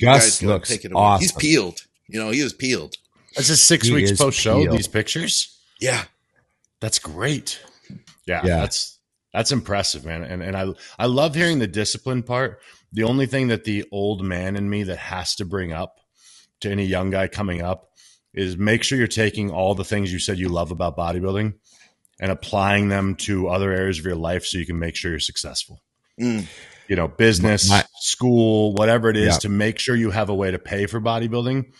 Gus go looks take it away. awesome. He's peeled. You know, he is peeled. That's is six He weeks post show. These pictures. Yeah. That's great. Yeah, Yeah. that's that's impressive, man. And and I I love hearing the discipline part. The only thing that the old man in me that has to bring up to any young guy coming up is make sure you're taking all the things you said you love about bodybuilding and applying them to other areas of your life so you can make sure you're successful. Mm. You know, business, My- school, whatever it is, Yeah. to make sure you have a way to pay for bodybuilding.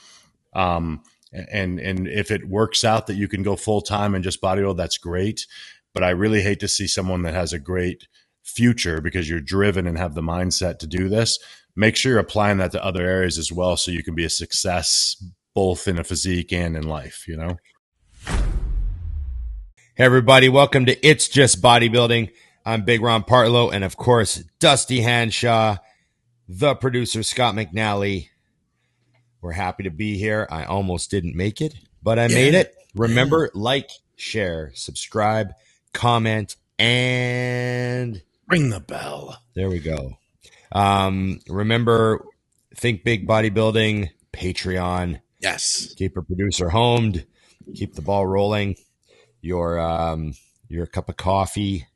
Um, and and if it works out that you can go full time and just bodybuild, that's great. But I really hate to see someone that has a great future because you're driven and have the mindset to do this. Make sure you're applying that to other areas as well, so you can be a success both in a physique and in life. You know. Hey everybody, welcome to It's Just Bodybuilding. I'm Big Ron Partlow, and of course, Dusty Hanshaw, the producer Scott McNally. We're happy to be here. I almost didn't make it, but I made it. Remember, like, share, subscribe, comment, and Ring the bell. there we go. Um, remember, think big bodybuilding, Patreon, Yes. keep a producer homed, keep the ball rolling. Your um, your cup of coffee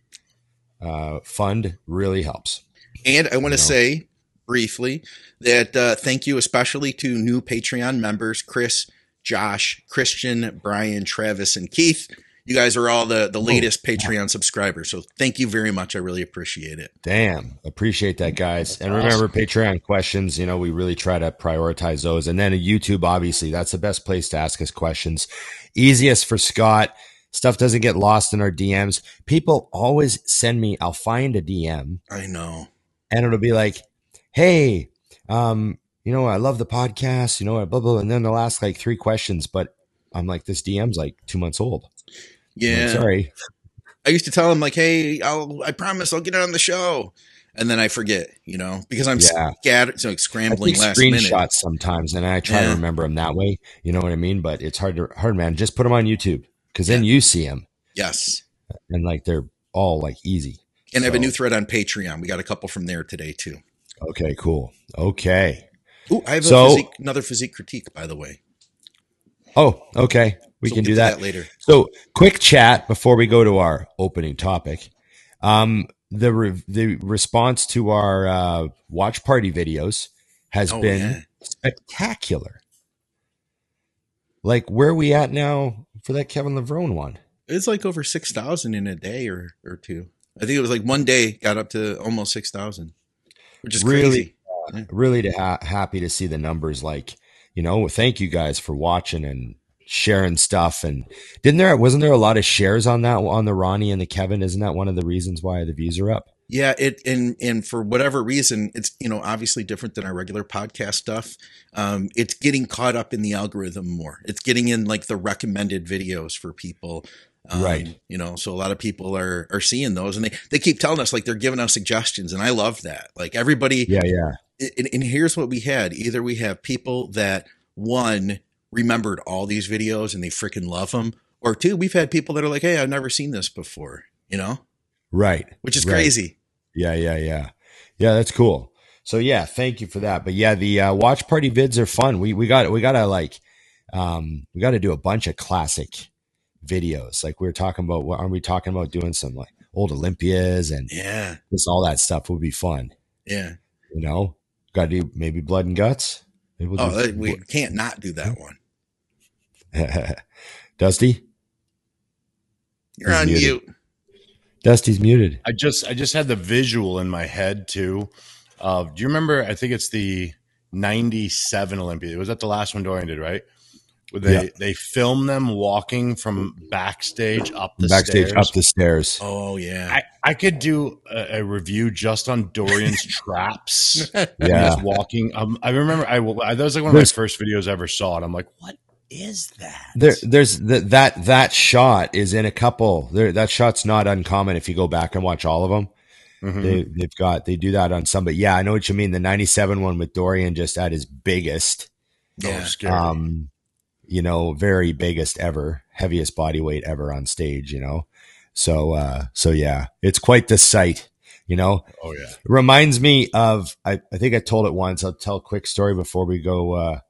uh, fund really helps. And I want to say briefly that uh, thank you especially to new Patreon members Chris, Josh, Christian, Brian, Travis, and Keith. You guys are all the, the latest Patreon subscribers. So thank you very much. I really appreciate it. Damn, appreciate that, guys. and remember, Patreon questions. You know, we really try to prioritize those. And then YouTube, obviously, that's the best place to ask us questions. Easiest for Scott. Stuff doesn't get lost in our DMs. People always send me. I'll find a DM I know. and it'll be like, "Hey, um, you know, I love the podcast. You know, blah blah." And then they'll ask like three questions, but I'm like, "This DM's like two months old." I'm like, Yeah. sorry. I used to tell them like, "Hey, I'll I promise I'll get it on the show," and then I forget, you know, because I'm Yeah. scattered, so like I scrambling take last screenshots minute. sometimes, and I try to remember them that way. You know what I mean? But it's hard to hard, man. Just put them on YouTube because then you see them, Yes, and like they're all like easy. and I have a new thread on Patreon. We got a couple from there today too. Okay, cool. Okay. Ooh, I have So- a physique, another physique critique, by the way. Oh, okay. We So can we'll do to that. later. So, quick chat before we go to our opening topic. Um, the re- the response to our uh, watch party videos has Oh, been yeah. spectacular. Like, where are we at now for that Kevin Levrone one? It's like over six thousand in a day or or two. I think it was like one day got up to almost six thousand, which is Really? crazy. Uh, really to ha- happy to see the numbers. Like, you know, thank you guys for watching and sharing stuff. And didn't there wasn't there a lot of shares on that on the Ronnie and the Kevin? Isn't that one of the reasons why the views are up? Yeah, it and and for whatever reason, it's you know obviously different than our regular podcast stuff. Um, it's getting caught up in the algorithm more. It's getting in like the recommended videos for people. Um, Right. You know, so a lot of people are are seeing those, and they they keep telling us like they're giving us suggestions, and I love that. Like everybody, Yeah, yeah. and, and here's what we had either we have people that one remembered all these videos and they freaking love them or two we've had people that are like hey i've never seen this before you know Right. which is Right. crazy Yeah, yeah, yeah. Yeah, that's cool. So yeah, thank you for that. But yeah, the uh, watch party vids are fun. We we got we got to like um we got to do a bunch of classic videos. Like we were talking about what aren't we talking about doing some like old Olympias and yeah just all that stuff would be fun, yeah you know? Got to do maybe blood and guts. Maybe we'll oh we can't not do that one Dusty? you're He's on muted. mute Dusty's muted. I just I just had the visual in my head too. Of do you remember? I think it's the '97 Olympia. Was that the last one Dorian did, right? Where they Yeah. they film them walking from backstage up the stairs. Backstage stairs. up the stairs. oh yeah I, I could do a, a review just on Dorian's traps. Yeah. Just walking. Um, I remember I, I that was like one of There's- my first videos I ever saw and I'm like, what is that? There, there's th- that that shot is in a couple. There, that shot's not uncommon if you go back and watch all of them. Mhm. They, they've got they do that on some, but yeah, I know what you mean. The '97 one with Dorian just at his biggest, yeah Oh, um, you know, very biggest ever, heaviest body weight ever on stage. You know, so uh, so yeah, it's quite the sight. You know, Oh yeah. It reminds me of I, I think I told it once. I'll tell a quick story before we go uh,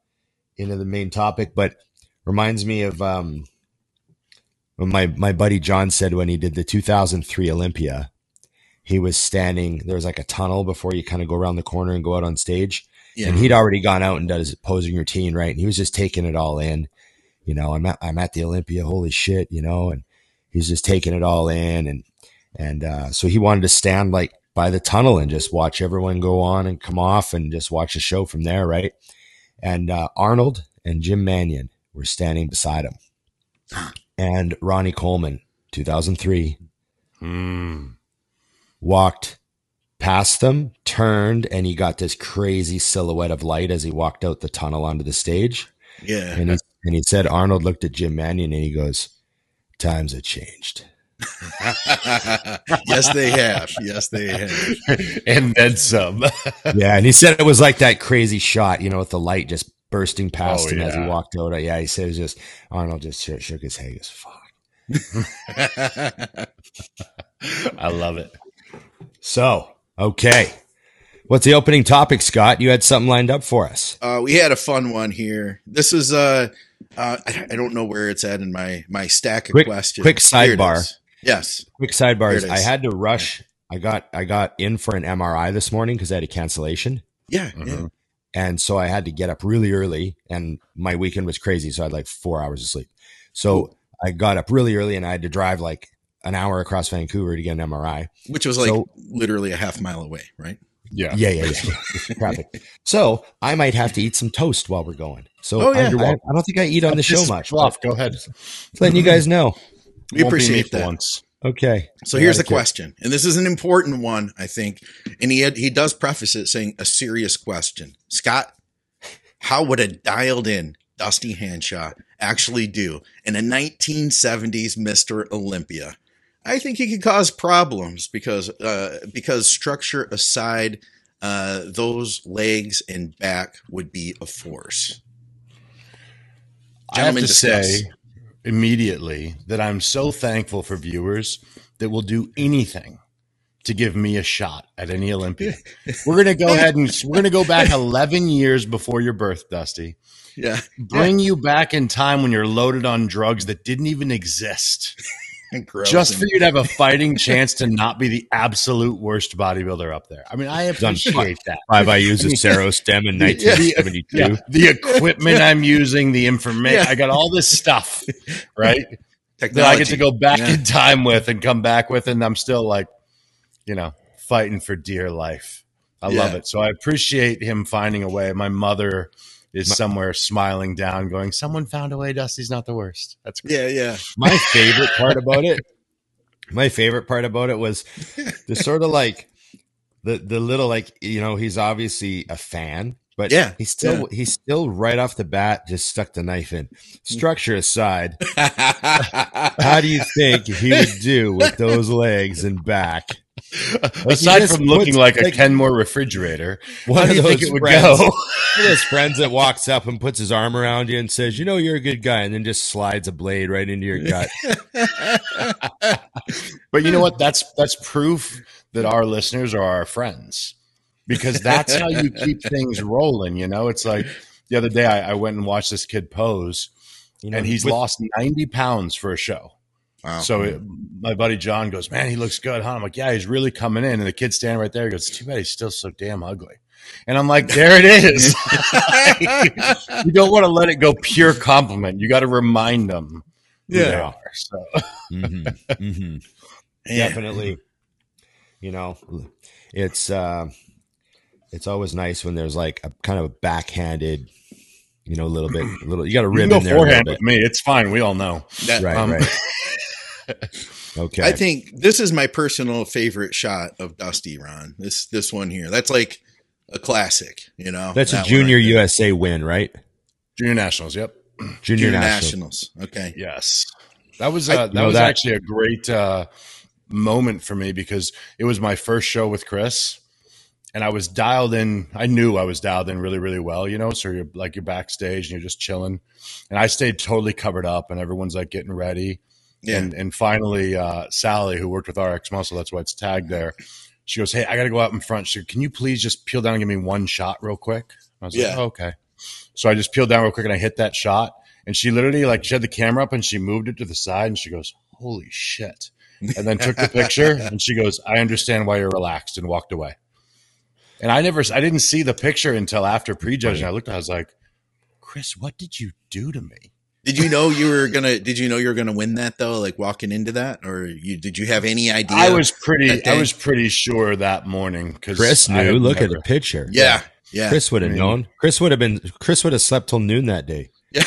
into the main topic, but reminds me of um, when my my buddy John said when he did the 2003 Olympia, he was standing. There was like a tunnel before you kind of go around the corner and go out on stage, Yeah. and he'd already gone out and done his posing routine, right? And he was just taking it all in. You know, I'm at I'm at the Olympia. Holy shit, you know, and he's just taking it all in, and and uh, so he wanted to stand like by the tunnel and just watch everyone go on and come off and just watch the show from there, right? And uh, Arnold and Jim Manion were standing beside him, and Ronnie Coleman, 2003, Mm. walked past them, turned, and he got this crazy silhouette of light as he walked out the tunnel onto the stage. yeah. And he, and he said, Arnold looked at Jim Manion and he goes, Times have changed. yes, they have. Yes, they have. and then some. yeah, and he said it was like that crazy shot, you know, with the light just bursting past Oh, him as he walked out. Yeah, he said it was just Arnold just shook, shook his head. He goes, "Fuck." I love it. So, okay, what's the opening topic, Scott? You had something lined up for us. Uh, we had a fun one here. This is uh, uh I, I don't know where it's at in my my stack of Quick- questions. quick sidebar. Yes. Quick sidebar: There is it I had to rush. I got I got in for an MRI this morning because I had a cancellation. Yeah. Yeah. And so I had to get up really early and my weekend was crazy. So I had like four hours of sleep. So I got up really early and I had to drive like an hour across Vancouver to get an MRI. Which was like So- literally a half mile away, right? Yeah. Yeah, yeah, yeah. Traffic. So I might have to eat some toast while we're going. So Oh, yeah. I, I, I don't think I eat on the show much. Fluff. Go ahead. Just letting you guys know. We Won't be me appreciate that. Once. Okay. So here's the question, and this is an important one, I think. And he had, he does preface it saying a serious question. Scott, how would a dialed in Dusty Hanshaw actually do in a 1970s Mr. Olympia? I think he could cause problems because uh, because structure aside, uh, those legs and back would be a force. I have Gentlemen, to discuss. say immediately that I'm so thankful for viewers that will do anything to give me a shot at any Olympia. We're going to go ahead and we're going to go back 11 years before your birth, Dusty. Yeah, Bring you back in time when you're loaded on drugs that didn't even exist. Just for you to have a fighting chance to not be the absolute worst bodybuilder up there. I mean, I appreciate that. Five I use a Cero stem in 1972. Yeah, the equipment I'm using, the information, Yeah. I got all this stuff, right? Technology. that I get to go back in time with and come back with, and I'm still like, you know, fighting for dear life. I love it. So I appreciate him finding a way. My mother is somewhere smiling down, going, "Someone found a way. Dusty's not the worst." That's great. Yeah, yeah. my favorite part about it my favorite part about it was the sort of like the the little like you know he's obviously a fan but Yeah, he's still he's still right off the bat just stuck the knife in structure aside how do you think he would do with those legs and back Aside from looking puts- like a like- Kenmore refrigerator, One how do of you think those it would friends- go? One of his friends that walks up and puts his arm around you and says, "You know, you're a good guy," and then just slides a blade right into your gut. But you know what? That's that's proof that our listeners are our friends because that's how you keep things rolling. You know, it's like the other day I, I went and watched this kid pose, You know, and he's with- lost ninety pounds for a show. Wow. So it, my buddy John goes, "Man, he looks good, huh?" I'm like, "Yeah, he's really coming in." And the kid standing right there he goes, "Too bad he's still so damn ugly." And I'm like, "There it is." you don't want to let it go pure compliment. You got to remind them who they Yeah. are. So Mhm, mhm. Definitely you know it's uh it's always nice when there's like a kind of a backhanded you know a little bit a little you got a you rib in go there a forehand with me. It's fine. We all know. That- right Um, right okay I think this is my personal favorite shot of Dusty Ron. This this one here. That's like a classic, you know. that's a That one junior usa win right Junior nationals. Yep. junior, Junior national nationals. Okay. Yes. That was I uh, that know was that. actually a great uh, moment for me because it was my first show with Chris, and I was dialed in. I knew I was dialed in really, really well. You know, so you're like you're backstage and you're just chilling, and I stayed totally covered up, and everyone's like getting ready. Yeah. And and finally, uh, Sally, who worked with RX Muscle, that's why it's tagged there. she goes, "Hey, I got to go out in front. She, can you please just peel down and give me one shot real quick?" I was Yeah. like, oh, "Okay." So I just peeled down real quick and I hit that shot, and she literally like she had the camera up and she moved it to the side and she goes, "Holy shit!" And then took the picture and she goes, "I understand why you're relaxed," and walked away. And I never, I didn't see the picture until after prejudging. I looked, I was like, "Chris, what did you do to me?" Did you know you were gonna? Did you know you were gonna win that though? Like walking into that, or you did you have any idea? I was pretty. I was pretty sure that morning because Chris knew. Look at the picture. Yeah, yeah. Chris would have I mean- known. Chris would have been. Chris would have slept till noon that day.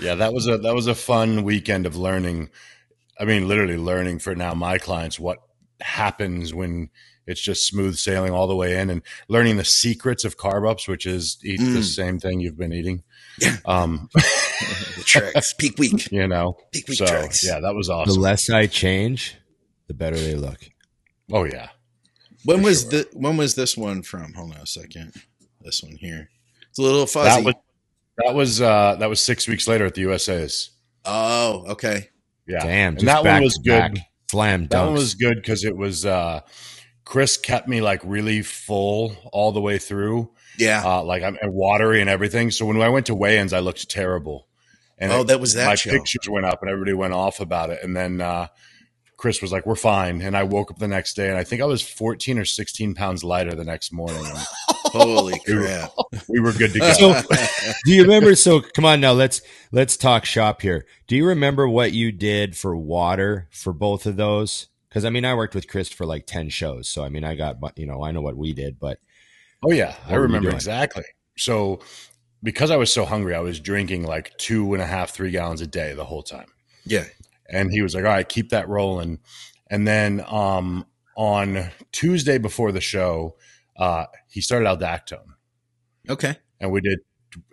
Yeah, that was a that was a fun weekend of learning. I mean, literally learning for now my clients what happens when it's just smooth sailing all the way in, and learning the secrets of carb ups, which is eat the Mm. same thing you've been eating. Yeah. Um, the tricks, peak week, you know. peak week So tricks. yeah, that was awesome. The less I change, the better they look. Oh yeah. When For was sure. the when was this one from? Hold on a second. This one here. It's a little fuzzy. That was that was uh that was six weeks later at the USA's. oh, okay. Yeah. Damn, And that one was good. back. Slam That one was good because it was uh Chris kept me like really full all the way through. Yeah. Uh like I'm and watery and everything. So when I went to weigh-ins, I looked terrible. And oh, it- that was that my show. pictures went up and everybody went off about it. And then uh Chris was like, We're fine. And I woke up the next day and I think I was 14 or 16 pounds lighter the next morning. Holy crap! we were good to go. So- Do you remember? So come on now, let's let's talk shop here. Do you remember what you did for water for both of those? Because I mean, I worked with Chris for like ten shows, so I mean, I got you know, I know what we did, but Oh yeah, I remember exactly. So because I was so hungry, I was drinking like two and a half, three gallons a day the whole time. yeah. And he was like, "All right, keep that rolling." And then um, on Tuesday before the show, uh, he started aldactone, Okay. and we did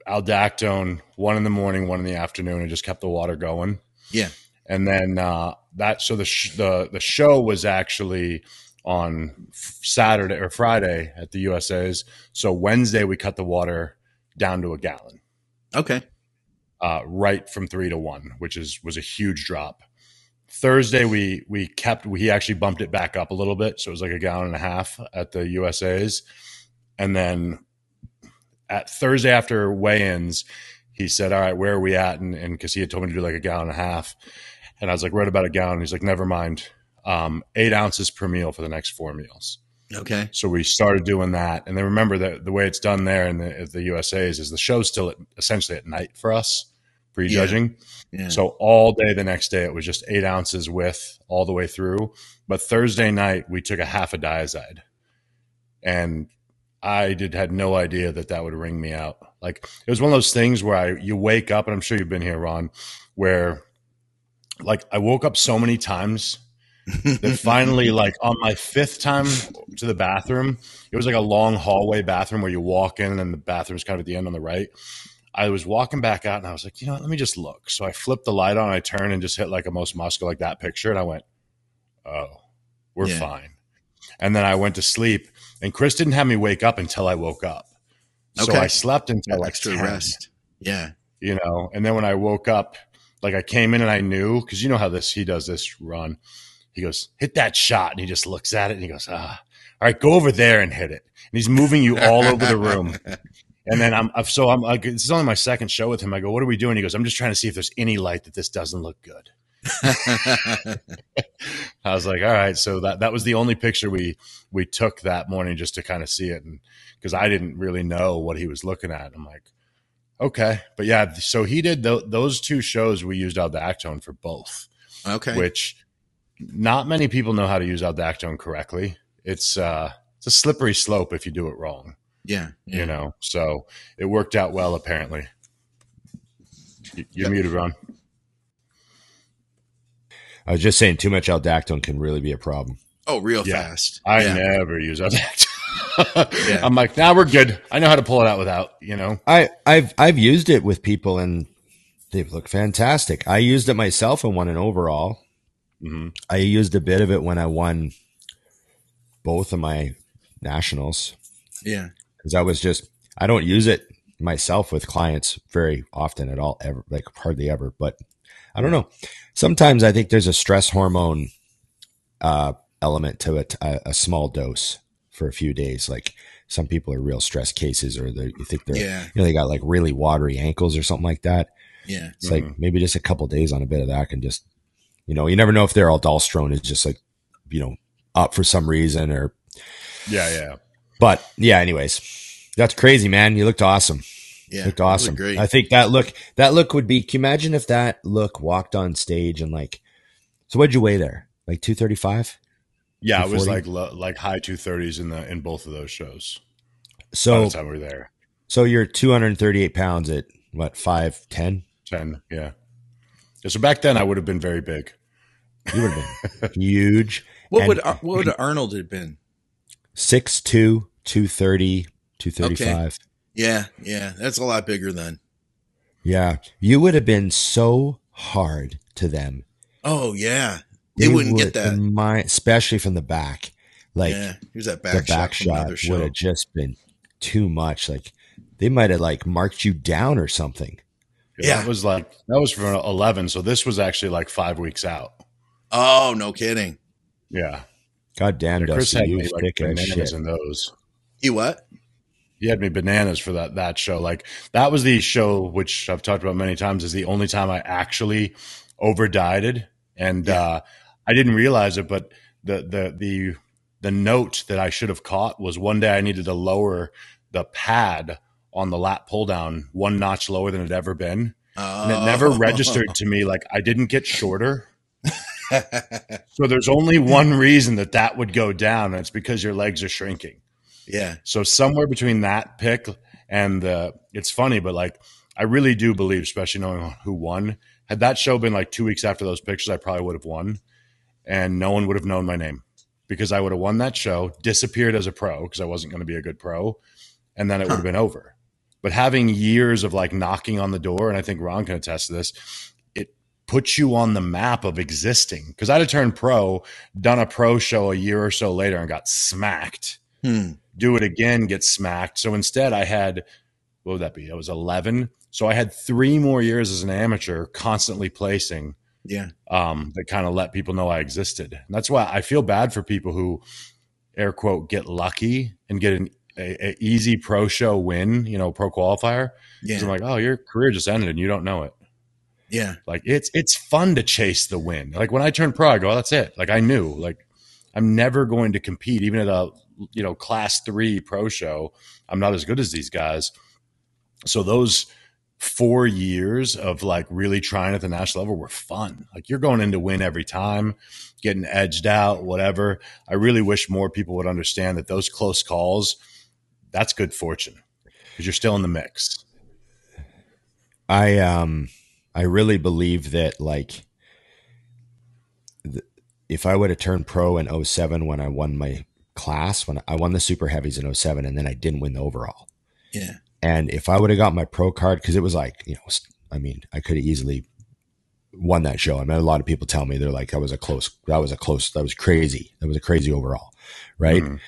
aldactone one in the morning, one in the afternoon, and just kept the water going. Yeah. And then uh, that so the sh- the the show was actually on f- Saturday or Friday at the USA's. So Wednesday we cut the water down to a gallon, Okay. uh, right from three to one, which is was a huge drop. Thursday we we kept we actually bumped it back up a little bit, so it was like a gallon and a half at the USA's, and then at Thursday after weigh-ins, he said, "All right, where are we at?" And because he had told me to do like a gallon and a half, and I was like, "We're about a gallon." He's like, "Never mind, um, eight ounces per meal for the next four meals." Okay. So we started doing that, and then remember that the way it's done there in the, the USA's is the show's still at, essentially at night for us prejudging. Yeah. So all day the next day it was just eight ounces with all the way through. But Thursday night we took a half a Dyazide, and I did had no idea that that would wring me out. Like it was one of those things where I you wake up, and I'm sure you've been here, Ron, where like I woke up so many times that finally, like on my fifth time to the bathroom, it was like a long hallway bathroom where you walk in and the bathroom's kind of at the end on the right. I was walking back out and I was like, you know what, let me just look. So I flipped the light on, I turned and just hit like a most muscle like that picture, and I went, Oh, we're Yeah. fine. And then I went to sleep, and Chris didn't have me wake up until I woke up. So I slept until like extra 10 rest. Yeah. you know and then when i woke up like i came in and i knew because you know how this he does this run. He goes hit that shot. And he just looks at it and he goes ah. All right go over there and hit it. And he's moving you all over the room. And then i'm I'm- so i'm like this is only my second show with him. I go what are we doing? He goes i'm just trying to see if there's any light that this doesn't look good. I was like all right. So that that was the only picture we we took that morning just to kind of see it. And because i didn't really know what he was looking at. I'm like Okay, but yeah, so he did th- those two shows. We used aldactone for both, okay. which not many people know how to use aldactone correctly. It's uh, it's a slippery slope if you do it wrong, yeah. yeah. you know. So it worked out well, apparently. You're Yep. muted, Ron. I was just saying, too much aldactone can really be a problem. Oh, real Yeah. fast. I yeah. never use aldactone. Yeah. I'm like, now nah, we're good. I know how to pull it out without, you know. I, I've I've used it with people and they look fantastic. I used it myself and won an overall. hmm I used a bit of it when I won both of my nationals Yeah. because I was just I don't use it myself with clients very often at all ever like hardly ever but I don't know sometimes I think there's a stress hormone uh, element to it, a, a small dose for a few days. Like some people are real stress cases, or they you think they're Yeah. you know they got like really watery ankles or something like that. Yeah. It's like mm-hmm. maybe just a couple days on a bit of that can just, you know, you never know if their aldosterone is just like, you know, up for some reason or, Yeah, yeah. but yeah, anyways, that's crazy, man. You looked awesome. Yeah. looked Those are awesome. Great. I think that look, that look would be, can you imagine if that look walked on stage and like, so what'd you weigh there? Like 235? Yeah, it was 240? like lo- like high two thirties in the in both of those shows. By So, the time we were there, so you're 238 pounds at what, 5'10? ten. Yeah. Yeah, So back then, I would have been very big. You would have been huge. what and- would Ar- what would Arnold have been? 6'2, 230, 235. Yeah. Yeah. That's a lot bigger then. Yeah, you would have been so hard to them. Oh yeah. They, wouldn't would- get that. my, especially from the back. Like yeah. Here's that the back, back shot from shot would have just been too much. Like they might have like marked you down or something. Yeah. that was like that was from eleven. So this was actually like five weeks out. Oh, no kidding. Yeah, God damn, Yeah, Chris Dusty, had you me like thick as bananas shit. in those. You what? He had me bananas for that that show. Like that was the show which I've talked about many times is the only time I actually over dieted, and Yeah. uh, I didn't realize it, but the the the the note that I should have caught was one day I needed to lower the pad on the lat pull down one notch lower than it had ever been, and it never Oh. registered to me like I didn't get shorter. So there's only one reason that that would go down, and it's because your legs are shrinking. yeah. So somewhere between that pick and the, it's funny, but like I really do believe, especially knowing who won, had that show been like two weeks after those pictures, I probably would have won, and no one would have known my name because I would have won that show, disappeared as a pro because I wasn't going to be a good pro, and then it would have been over. But having years of like knocking on the door, and I think Ron can attest to this, it puts you on the map of existing. Because I'd have turned pro, done a pro show a year or so later, and got smacked Hmm. do it again, get smacked. So instead, I had what would that be? I was 11. So I had three more years as an amateur, constantly placing. Yeah. Um, that kind of let people know I existed. And that's why I feel bad for people who, air quote, get lucky and get an a, a easy pro show win, you know, pro qualifier. Yeah. I'm like, oh, your career just ended and you don't know it. yeah. Like it's it's fun to chase the win. Like when I turned pro, I go, oh, that's it. Like I knew, like I'm never going to compete, even at a you know class three pro show. I'm not as good as these guys. So those four years of like really trying at the national level were fun. Like you're going in to win every time, getting edged out, whatever. I really wish more people would understand that those close calls, that's good fortune because you're still in the mix. I um I really believe that like th- if I would have turned pro in 07 when I won my class when I won the super heavies in 07 and then I didn't win the overall Yeah. And if I would have got my pro card because it was like you know I mean I could have easily won that show. I mean a lot of people tell me they're like that was a close that was a close that was crazy. That was a crazy overall. Right? Mhm.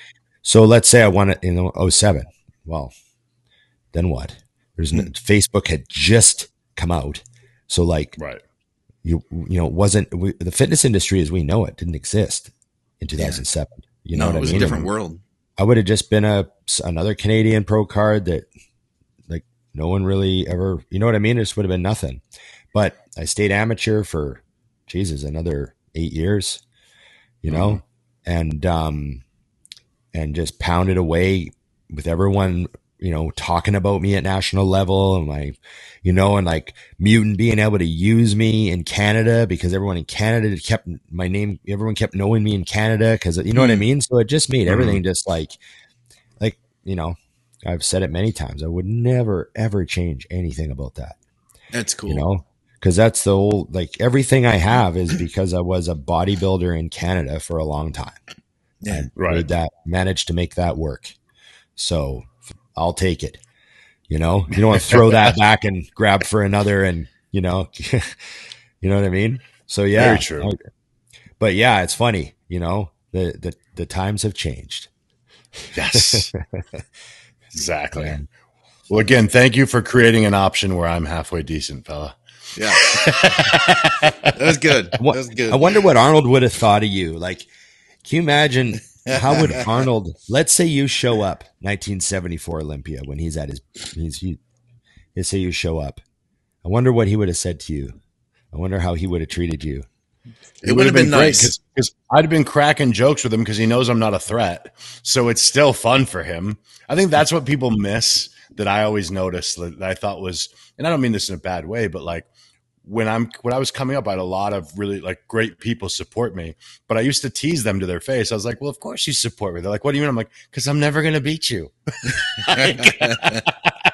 so let's say I won it in 07 well then what? There's no, Facebook had just come out. So like Right. you you know it wasn't we, the fitness industry as we know it didn't exist in 2007 you know no, it i was mean? a different world. i would have just been a another canadian pro card that no one really ever you know what i mean? It just would have been nothing. But i stayed amateur for jesus another eight years you know? And um and just pounded away with everyone you know talking about me at national level and my you know and like mutant being able to use me in canada because everyone in canada kept my name everyone kept knowing me in canada because you know what i Hmm. mean? So it just made Mhm. everything just like like you know i've said it many times i would never ever change anything about that That's cool. you know because that's the old like everything i have is because i was a bodybuilder in canada for a long time Yeah. I Right. that managed to make that work. So I'll take it. You know, you don't want to throw that back and grab for another, and you know, you know what I mean. So yeah, Very true. I- but yeah, it's funny. You know, the the the times have changed. Yes. exactly. Yeah. Well, again, thank you for creating an option where I'm halfway decent, fella. Yeah. that was good. That was good. I wonder what Arnold would have thought of you. Like, Can you imagine how would Arnold? Let's say you show up 1974 Olympia when he's at his he's he. Let's say you show up. I wonder what he would have said to you. I wonder how he would have treated you. It, would have been, been nice because I'd have been cracking jokes with him because he knows I'm not a threat. So it's still fun for him. I think that's what people miss that I always noticed that I thought was, and I don't mean this in a bad way, but like when I'm when I was coming up, I had a lot of really like great people support me. But I used to tease them to their face. I was like, "Well, of course you support me." They're like, "What do you mean?" I'm like, "Because I'm never going to beat you."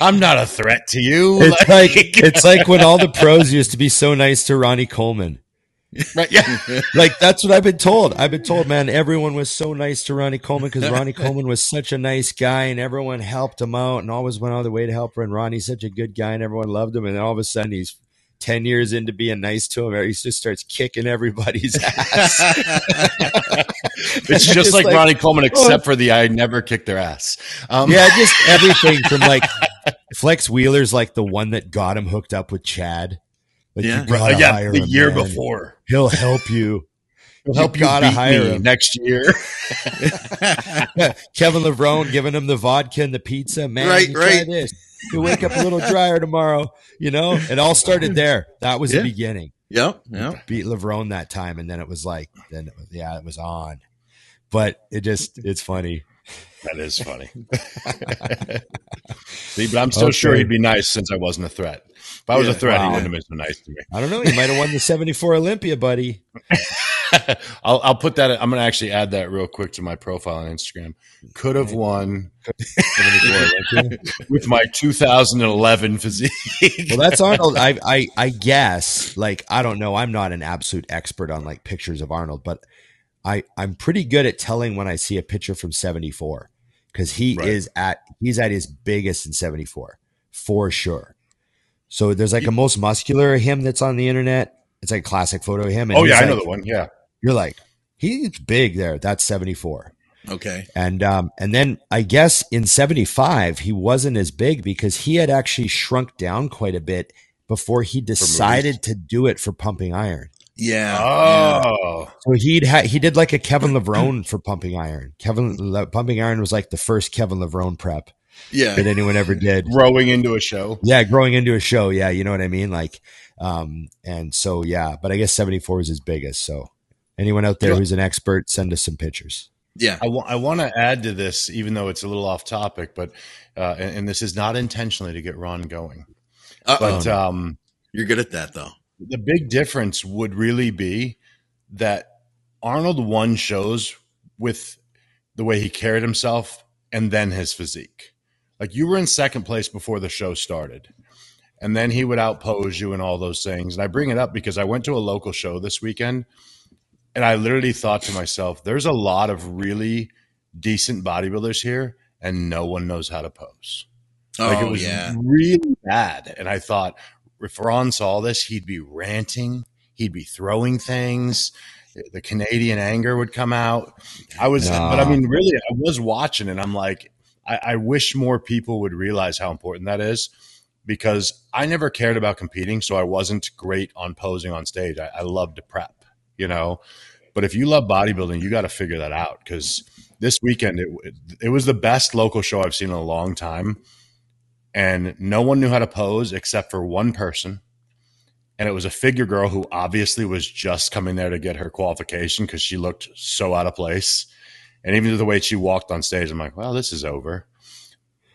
I'm not a threat to you. It's like, it's like when all the pros used to be so nice to Ronnie Coleman. Right. Yeah. like that's what I've been told. I've been told, man, everyone was so nice to Ronnie Coleman because Ronnie Coleman was such a nice guy and everyone helped him out and always went out of the way to help her. And Ronnie's such a good guy and everyone loved him. And then all of a sudden he's 10 years into being nice to him, he just starts kicking everybody's ass. it's just, just like, like, Ronnie Coleman, except oh. for the I never kicked their ass. Um. Yeah, just everything from like Flex Wheeler's like the one that got him hooked up with Chad. Like yeah, yeah, the year man. before. He'll help you. He'll help you, you gotta hire him next year. Kevin Levrone giving him the vodka and the pizza. Man, right, right. this you wake up a little drier tomorrow. You know, it all started there. That was yeah. the beginning. Yep. Yeah. Beat Levrone that time, and then it was like, then it was, yeah, it was on. But it just, it's funny. That is funny. See, but I'm still okay. sure he'd be nice since I wasn't a threat. If I was yeah, a threat, wow. he wouldn't have been so nice to me. I don't know. He might have won the 74 Olympia, buddy. I'll, I'll put that. I'm going to actually add that real quick to my profile on Instagram. Could have won with my 2011 physique. well, that's Arnold. I, I, I guess. Like, I don't know. I'm not an absolute expert on like pictures of Arnold, but I, I'm pretty good at telling when I see a picture from 74 because he right. is at he's at his biggest in 74 for sure. So there's like a most muscular him that's on the internet. It's like a classic photo of him. oh yeah, I know the one. Yeah, you're like he's big there. That's 74. Okay. And um and then I guess in 75 he wasn't as big because he had actually shrunk down quite a bit before he decided to do it for pumping iron. Yeah. Oh. Yeah. So he'd ha- he did like a Kevin Levrone for pumping iron. Kevin Le- pumping iron was like the first Kevin Levrone prep yeah that anyone ever did growing into a show yeah growing into a show yeah you know what i mean like um and so yeah but i guess 74 is his biggest so anyone out there who's an expert send us some pictures yeah I, I want to add to this even though it's a little off topic but uh and, and this is not intentionally to get ron going Uh-oh. but um you're good at that though the big difference would really be that arnold won shows with the way he carried himself and then his physique like you were in second place before the show started. And then he would outpose you and all those things. And I bring it up because I went to a local show this weekend and I literally thought to myself, there's a lot of really decent bodybuilders here and no one knows how to pose. Oh, like it oh, was yeah. really bad. And I thought if Ron saw this, he'd be ranting, he'd be throwing things. The Canadian anger would come out. I was, nah. but I mean, really, I was watching and I'm like, I, I wish more people would realize how important that is because I never cared about competing, so I wasn't great on posing on stage. I, I loved to prep, you know. But if you love bodybuilding, you got to figure that out because this weekend it, it was the best local show I've seen in a long time, and no one knew how to pose except for one person, and it was a figure girl who obviously was just coming there to get her qualification because she looked so out of place. And even the way she walked on stage, I'm like, well, this is over.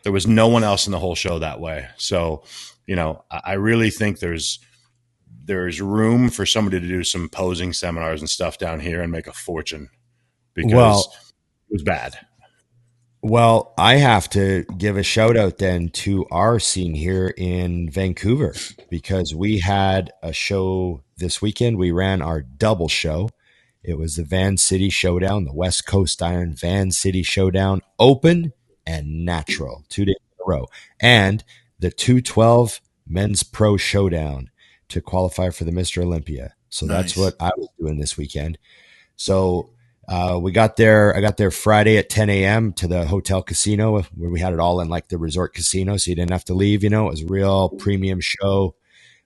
There was no one else in the whole show that way. So, you know, I really think there's there's room for somebody to do some posing seminars and stuff down here and make a fortune because well, it was bad. Well, I have to give a shout out then to our scene here in Vancouver because we had a show this weekend. We ran our double show it was the Van City Showdown, the West Coast Iron Van City Showdown, open and natural, two days in a row, and the 212 Men's Pro Showdown to qualify for the Mr. Olympia. So nice. that's what I was doing this weekend. So uh, we got there. I got there Friday at 10 a.m. to the hotel casino where we had it all in like the resort casino, so you didn't have to leave. You know, it was a real premium show.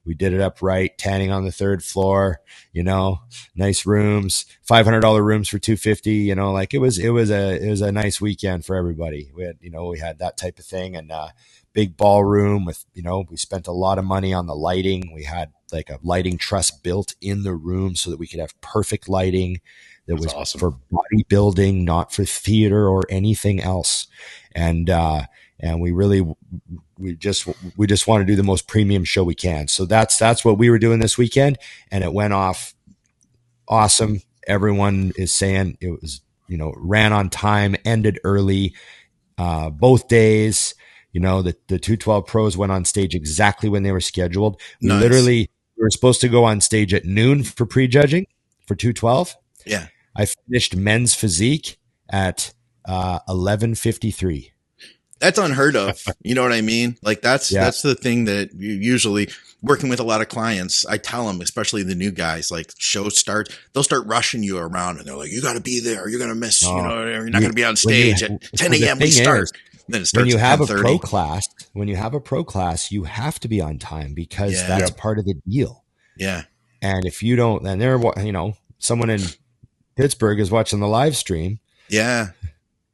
We did it up right, tanning on the third floor, you know, nice rooms, $500 rooms for 250, you know, like it was, it was a, it was a nice weekend for everybody. We had, you know, we had that type of thing and, uh, big ballroom with, you know, we spent a lot of money on the lighting. We had like a lighting truss built in the room so that we could have perfect lighting that That's was awesome. for bodybuilding, not for theater or anything else. And, uh, and we really, we just, we just want to do the most premium show we can. So that's, that's what we were doing this weekend. And it went off awesome. Everyone is saying it was, you know, ran on time, ended early, uh, both days. You know, the, the 212 pros went on stage exactly when they were scheduled. Nice. literally we were supposed to go on stage at noon for prejudging for 212. Yeah. I finished men's physique at uh, 11:53. That's unheard of. You know what I mean? Like that's Yeah. that's the thing that you usually working with a lot of clients. I tell them, especially the new guys, like show start, they'll start rushing you around, and they're like, "You got to be there. You're gonna miss. Oh. you know, you're not You- gonna be on when you- stage at 10 a.m. We start." is, then it starts When you have a pro class, when you have a pro class, you have to be on time because Yeah. that's Yep. part of the deal. Yeah, And if you don't, then they're wa- you know someone in Pittsburgh is watching the live stream, yeah,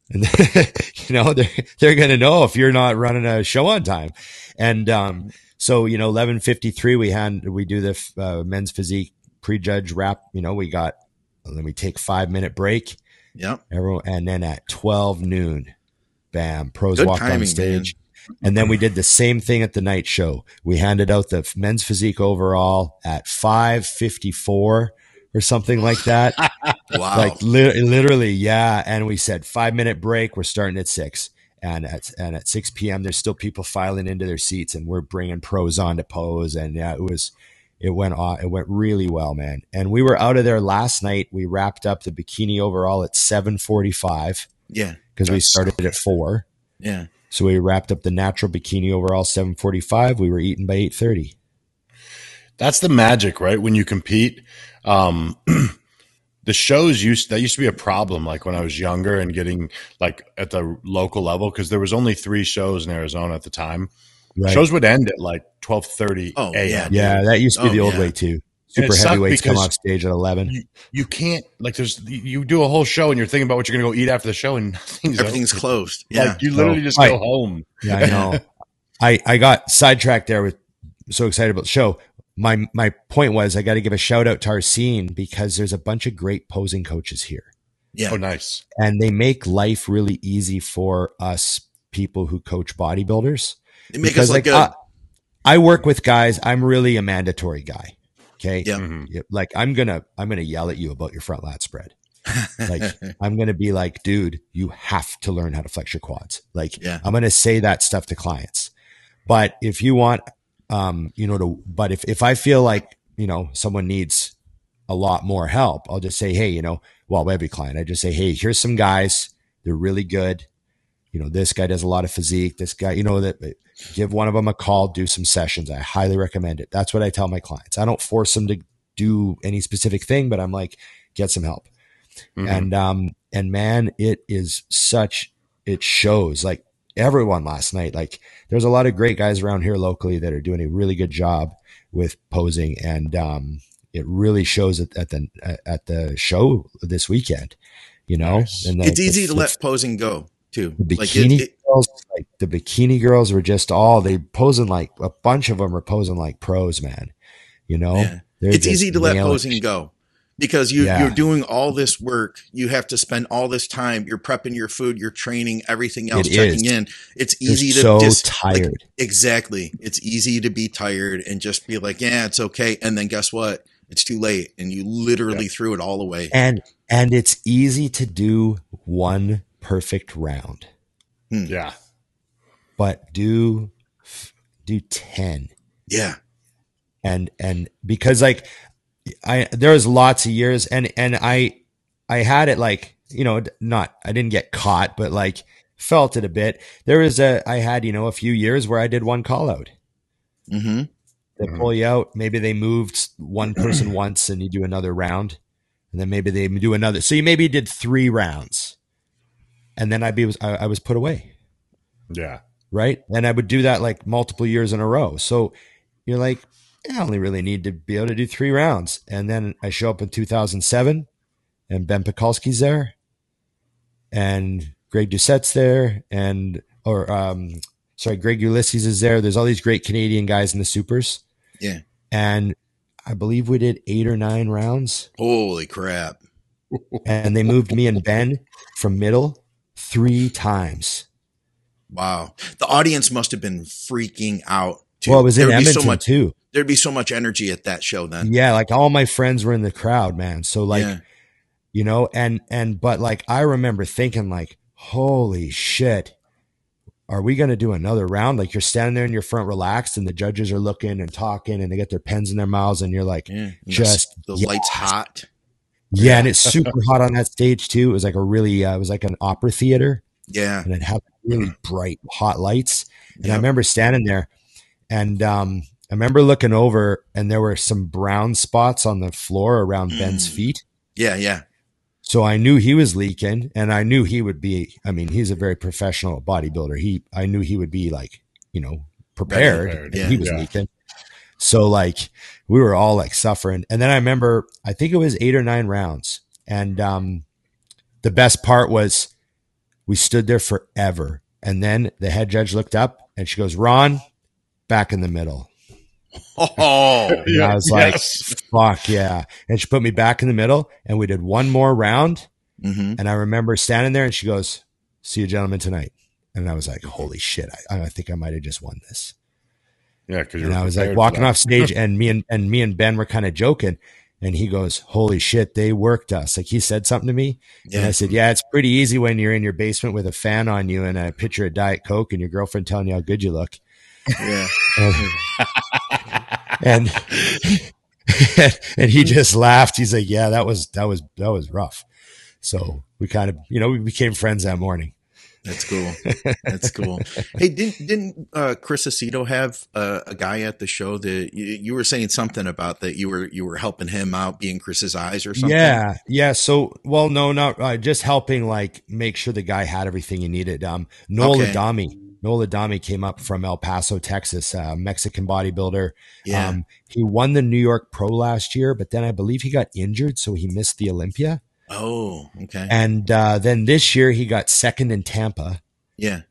and you know they're they're gonna know if you're not running a show on time. And um, so you know, eleven fifty three, we hand we do the uh, men's physique prejudge wrap. You know, we got and then we take five minute break. yeah. Everyone, and then at twelve noon, bam, pros Good walked timing, on stage. And then we did the same thing at the night show. We handed out the men's physique overall at 554 or something like that. Wow. Like li- literally, yeah. And we said five minute break. We're starting at six. And at, and at 6 p.m., there's still people filing into their seats and we're bringing pros on to pose. And yeah, it was, it went on, it went really well, man. And we were out of there last night. We wrapped up the bikini overall at 745 yeah, because we started at four. yeah. So we wrapped up the natural bikini overall 745. We were eating by 830. That's the magic, right? When you compete, um, the shows used that used to be a problem. Like when I was younger and getting like at the local level, because there was only three shows in Arizona at the time. Right. Shows would end at like twelve thirty Oh, a.m. yeah, that used to be Oh, the old yeah. way too. Super heavyweights come off stage at 11. You, you can't like there's you do a whole show and you're thinking about what you're gonna go eat after the show and nothing's Everything's open. closed. Yeah, Like you literally just right. go home. Yeah, I know. I, I got sidetracked there with so excited about the show. My my point was I got to give a shout out to our scene because there's a bunch of great posing coaches here. yeah, Oh, nice. And they make life really easy for us people who coach bodybuilders. they make because us like like a I, I work with guys. I'm really a mandatory guy. Okay. Yeah. Mhm. Like I'm gonna I'm gonna yell at you about your front lat spread. Like I'm gonna be like, dude, you have to learn how to flex your quads. Like Yeah. I'm gonna say that stuff to clients. But if you want, um, you know, to but if if I feel like you know someone needs a lot more help, I'll just say, hey, you know, well, every client, I just say, hey, here's some guys. They're really good. You know, this guy does a lot of physique. This guy, you know, that give one of them a call, do some sessions. I highly recommend it. That's what I tell my clients. I don't force them to do any specific thing, but I'm like, get some help. Mhm. And um and man, it is such it shows like everyone last night. Like there's a lot of great guys around here locally that are doing a really good job with posing and um it really shows at, at the at the show this weekend, you know. And the- it's easy the to let posing go too. the Like bikini it, it, girls, like the bikini girls were just all they posing like a bunch of them are posing like pros, man. You know. It's just easy to let posing go because you Yeah. you're doing all this work. You have to spend all this time. You're prepping your food. You're training everything else. It checking is. in. It's You're easy to so just tired. exactly. It's easy to be tired and just be like, yeah, it's okay. And then guess what? It's too late, and you literally threw it all away. and and it's easy to do one perfect round, hmm. Yeah. but do do ten. Yeah, and and because like i there was lots of years and and i i had it like you know not i didn't get caught but like felt it a bit there was a i had you know a few years where i did one call out Mm-hmm. they Mhm. pull you out maybe they moved one person once and you do another round and then maybe they do another so you maybe did three rounds and then i'd be I, I was put away Yeah. right? And I would do that like multiple years in a row. So you're like, I only really need to be able to do three rounds. And then I show up in 2007 and Ben Pakulski's there and Greg Doucette's there and, or, um, sorry, Greg Ulysses is there. There's all these great Canadian guys in the supers. Yeah. And I believe we did eight or nine rounds Holy crap. and they moved me and Ben from middle three times. Wow. The audience must have been freaking out. Too. Well, it was in There Edmonton so much, too. There'd be so much energy at that show then. Yeah, like all my friends were in the crowd, man. So like, Yeah. you know, and and but like I remember thinking like, holy shit, are we gonna do another round? Like you're standing there in your front relaxed and the judges are looking and talking and they get their pens in their mouths and you're like, Yeah. And the- Just the, yes. lights hot. yeah, and it's super hot on that stage too. It was like a really uh, it was like an opera theater Yeah. and it had really bright hot lights. And I remember standing there and um I remember looking over and there were some brown spots on the floor around Ben's Mm. feet. Yeah. Yeah. So I knew he was leaking and I knew he would be I mean, he's a very professional bodybuilder. He I knew he would be like, you know, prepared. Prepared, yeah. he was Yeah. leaking. So like we were all like suffering. And then I remember I think it was 8 or 9 rounds. And um the best part was we stood there forever. And then the head judge looked up and she goes, "Ron, back in the middle." Oh. And I was like, Yes. "Fuck yeah!" And she put me back in the middle, and we did one more round. hmm And I remember standing there, and she goes, "See you, gentlemen, tonight." And I was like, "Holy shit! I, I think I might have just won this." Yeah, because And I was like walking off stage, and me and and me and Ben were kind of joking. And he goes, "Holy shit! They worked us." Like he said something to me, and I said, "Yeah, it's pretty easy when you're in your basement with a fan on you and a pitcher of Diet Coke, and your girlfriend telling you how good you look." Yeah. and and he just laughed. He's like, "Yeah, that was that was that was rough." So we kind of, you know, we became friends that morning. That's cool. That's cool. hey, didn't didn't uh, Chris Aceto have uh, a guy at the show that you, you were saying something about that you were you were helping him out, being Chris's eyes or something? Yeah, yeah. So, well, no, not uh, just helping, like make sure the guy had everything he needed. Um, Noel Okay. Adami, Noel Adami came up from El Paso, Texas, uh, Mexican bodybuilder. Yeah. Um, he won the New York Pro last year, but then I believe he got injured, so he missed the Olympia. oh, okay. And uh, then this year he got second in Tampa. Yeah.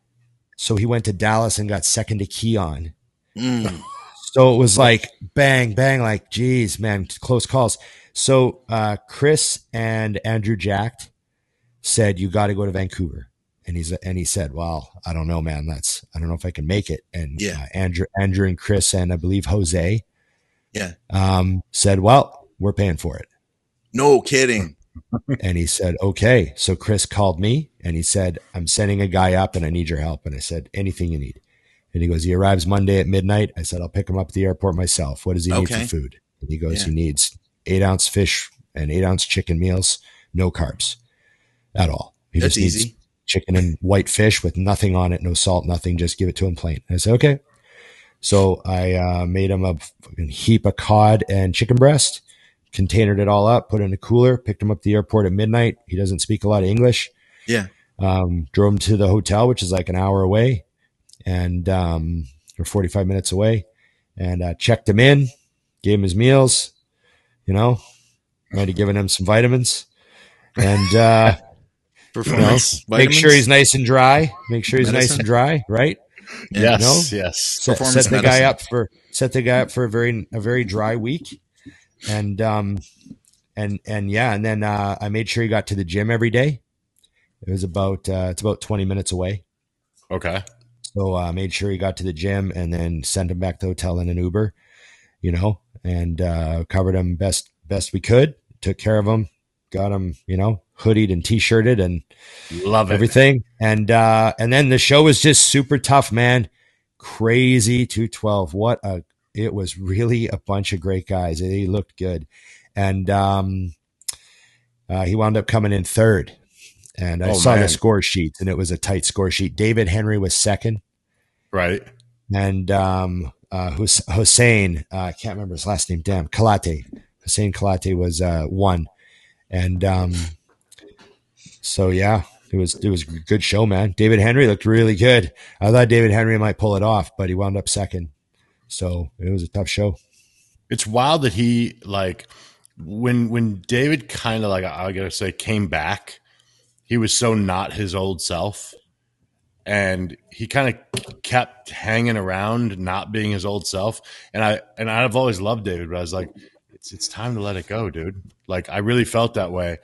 So he went to Dallas and got second to Keone. Mm. So it was like bang, bang, like, geez, man, close calls. So uh, Chris and Andrew Jacked said, You got to go to Vancouver. And he's and he said, Well, I don't know, man. That's I don't know if I can make it. And Yeah. uh, Andrew, Andrew and Chris and I believe Jose Yeah. um, said, Well, we're paying for it. No kidding. And he said, Okay. So Chris called me and he said, I'm sending a guy up and I need your help. And I said, Anything you need. And he goes, He arrives Monday at midnight. I said, I'll pick him up at the airport myself. What does he need for food? And he goes, Yeah. He needs eight ounce fish and eight ounce chicken meals, no carbs at all. He That's just needs easy. Chicken and white fish with nothing on it, no salt, nothing. Just give it to him plain. And I said, Okay. So I uh, made him a heap of cod and chicken breast, containered it all up, put it in a cooler, picked him up at the airport at midnight. He doesn't speak a lot of English. Yeah. Um, drove him to the hotel, which is like an hour away and, um, or 45 minutes away and, uh, checked him in, gave him his meals, you know, might have given him some vitamins and, uh, you know, Performance. make sure he's nice and dry, make sure he's nice and dry, right? Yes, yes. set, Performance set the medicine. guy up for set the guy up for a very a very dry week and um and and yeah and then uh i made sure he got to the gym every day it was about uh it's about 20 minutes away Okay. so uh, i made sure he got to the gym and then sent him back to the hotel in an uber you know and uh covered him best best we could took care of him got him you know hoodied and t-shirted and Love it. everything. And uh and then the show was just super tough, man. Crazy 212. What a it was really a bunch of great guys. They looked good. And um uh, he wound up coming in third. And I Oh, saw man. the score sheet and it was a tight score sheet. David Henry was second Right. and um uh Hus- Hussein, uh, I can't remember his last name, damn, Kalate. Hussein Kalate was uh one. And um so yeah, it was it was a good show, man. David Henry looked really good. I thought David Henry might pull it off, but he wound up second. So it was a tough show. It's wild that he like when when David kind of like I gotta say came back, he was so not his old self, and he kind of kept hanging around, not being his old self. And I and I've always loved David, but I was like, it's it's time to let it go, dude. Like I really felt that way.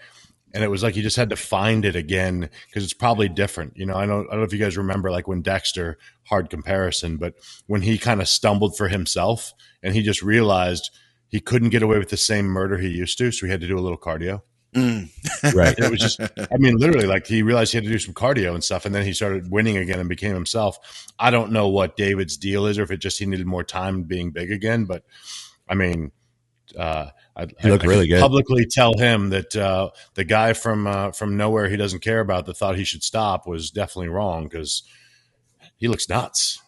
And it was like he just had to find it again because it's probably different. You know, I don't, I don't know if you guys remember like when Dexter, hard comparison, but when he kind of stumbled for himself and he just realized he couldn't get away with the same murder he used to, so he had to do a little cardio. Mm. Right. it was just, I mean, literally, like he realized he had to do some cardio and stuff, and then he started winning again and became himself. I don't know what David's deal is, or if it just he needed more time being big again, but I mean, uh, I, I really good. Publicly tell him that uh, the guy from uh, from nowhere he doesn't care about that thought he should stop was definitely wrong because he looks nuts.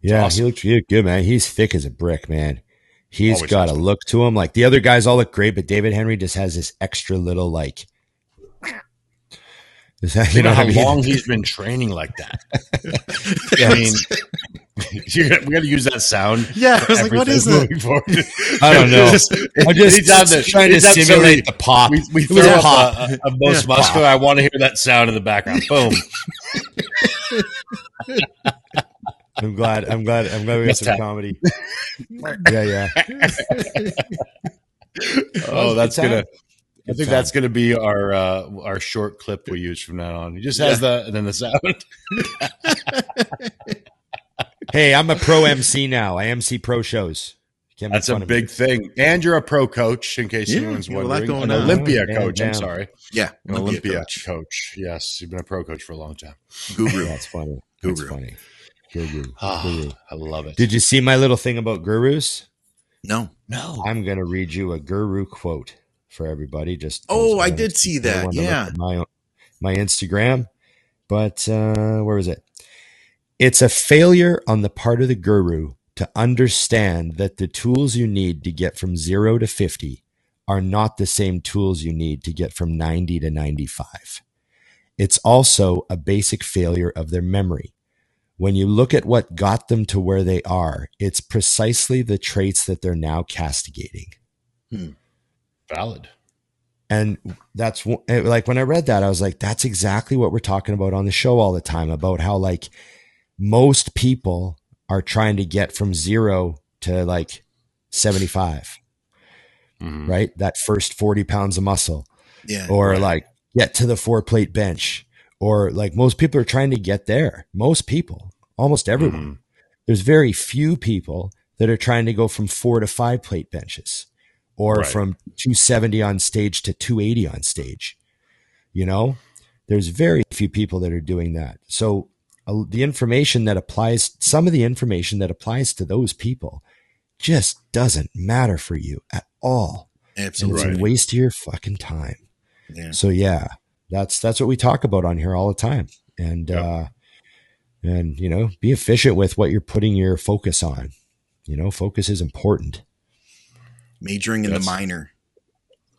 Yeah, awesome. he looked, good, man. He's thick as a brick, man. He's Always got a look to him. Like the other guys all look great, but David Henry just has this extra little like. Is that, You know what how I mean? long he's been training like that. I mean, you got, we got to use that sound. Yeah, I was like, what is it? moving. I don't know. Just- I'm just anytime that- trying to anytime somebody- simulate the pop. we, we throw a up pop. a, a, a most Yeah. muscular. I want to hear that sound in the background. Boom. I'm glad. I'm glad. I'm glad we got some have. comedy. yeah, yeah. Oh, that's Good gonna. I think time. that's going to be our uh, our short clip we use from now on. He just has the and then the sound. Hey, I'm a pro MC now. I MC pro shows. Can't That's a fun me. big thing. And you're a pro coach, in case Yeah, anyone's you got a lot wondering. going An on. Olympia Yeah, coach. I'm sorry, Yeah, an Olympia coach. coach. Yes, you've been a pro coach for a long time. guru. That's funny. That's funny. Guru. Ah, Guru. I love it. Did you see my little thing about gurus? No. no. I'm going to read you a guru quote for everybody. Just Oh, I did see that. wanted to look Yeah. my my Instagram, but uh, where was it? It's a failure on the part of the guru to understand that the tools you need to get from zero to fifty are not the same tools you need to get from ninety to ninety-five. It's also a basic failure of their memory. When you look at what got them to where they are, it's precisely the traits that they're now castigating. Valid. And that's eh, like when I read that, I was like, that's exactly what we're talking about on the show all the time about how like most people are trying to get from zero to like 75, Mhm. right? That first 40 pounds of muscle Yeah. or Right. like get to the four plate bench or like most people are trying to get there. Most people, almost everyone. Mhm. There's very few people that are trying to go from four to five plate benches or Right. from 270 on stage to 280 on stage. You know, there's very few people that are doing that. So uh, the information that applies, some of the information that applies to those people just doesn't matter for you at all. And it's Absolutely. a waste of your fucking time. Yeah. So yeah, that's that's what we talk about on here all the time. And Yep. uh and you know, be efficient with what you're putting your focus on. You know, focus is important. Majoring in Yes. the minor.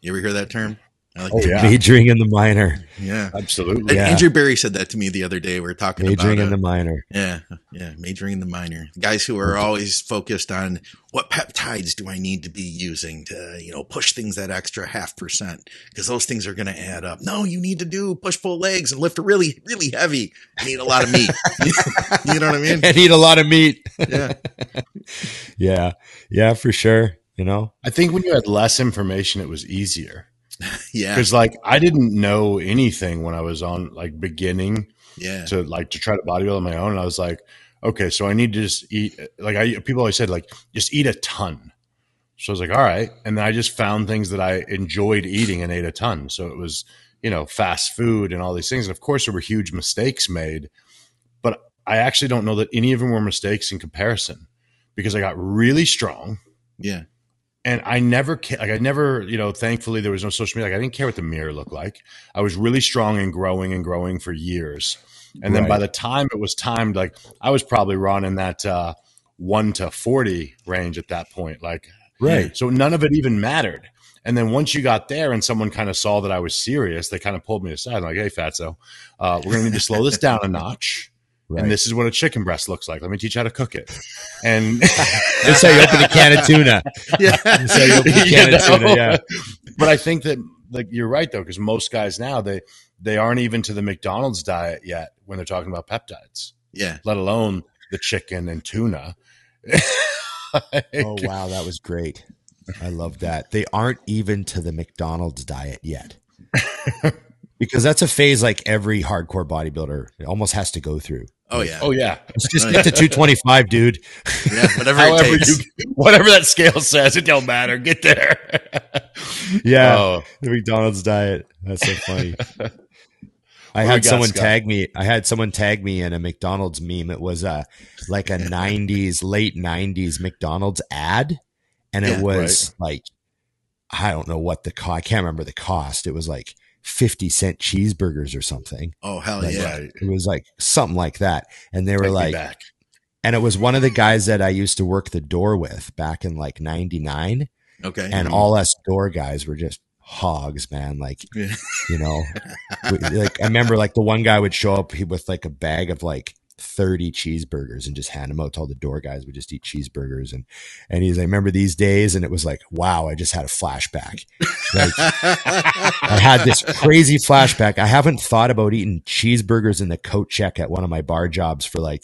You ever hear that term? I like Oh, yeah. Majoring in the minor. Yeah. Absolutely. Yeah. Andrew Barry said that to me the other day. We were talking about Majoring about in uh, the minor. yeah, yeah, majoring in the minor. Guys who are always focused on what peptides do I need to be using to, you know, push things that extra half percent because those things are going to add up. No, you need to do push pull legs and lift really, really heavy. You need a lot of meat. you know what I mean? And eat a lot of meat. Yeah. Yeah. Yeah, for sure. You know? I think when you had less information, it was easier Yeah. because, like, I didn't know anything when I was on like beginning Yeah. to like to try to bodybuild on my own. And I was like, okay, so I need to just eat. Like, I people always said, like, just eat a ton. So I was like, all right, and then I just found things that I enjoyed eating and ate a ton. So it was, you know, fast food and all these things. And of course, there were huge mistakes made, but I actually don't know that any of them were mistakes in comparison because I got really strong. Yeah. And I never ca- like I never you know thankfully there was no social media. Like I didn't care what the mirror looked like. I was really strong and growing and growing for years. And then by the time it was timed like I was probably running that uh, one to forty range at that point like Right. so none of it even mattered. And then once you got there and someone kind of saw that I was serious they kind of pulled me aside like hey fatso uh, we're gonna need to slow this down a notch Right. and this is what a chicken breast looks like. Let me teach you how to cook it. And That's how you open a can of tuna. Yeah. That's how you open a You of know? tuna. Yeah. but I think that like you're right though, because most guys now they they aren't even to the McDonald's diet yet when they're talking about peptides, Yeah. let alone the chicken and tuna. Oh wow, that was great. I love that. They aren't even to the McDonald's diet yet. because that's a phase like every hardcore bodybuilder almost has to go through. Oh yeah. Oh yeah, Let's just get to 225, dude. Yeah. Whatever however it takes. you, whatever that scale says, it don't matter. Get there. Yeah. Oh, The McDonald's diet. That's so funny. I we had someone Scott? tag me. I had someone tag me in a McDonald's meme. It was a like a '90s, late '90s McDonald's ad, and it Yeah, was like I don't know what the cost. I can't remember the cost. It was like fifty cent cheeseburgers or something. Oh hell Like, yeah. It was like something like that, and they were Take like, and it was one of the guys that I used to work the door with back in like '99 Okay. and mm-hmm. all us door guys were just hogs, man. Like, Yeah. you know, like I remember like the one guy would show up with like a bag of like 30 cheeseburgers and just hand them out to all the door guys. We just eat cheeseburgers. And, and he's like, remember these days? And it was like, wow, I just had a flashback. Like I had this crazy flashback. I haven't thought about eating cheeseburgers in the coat check at one of my bar jobs for like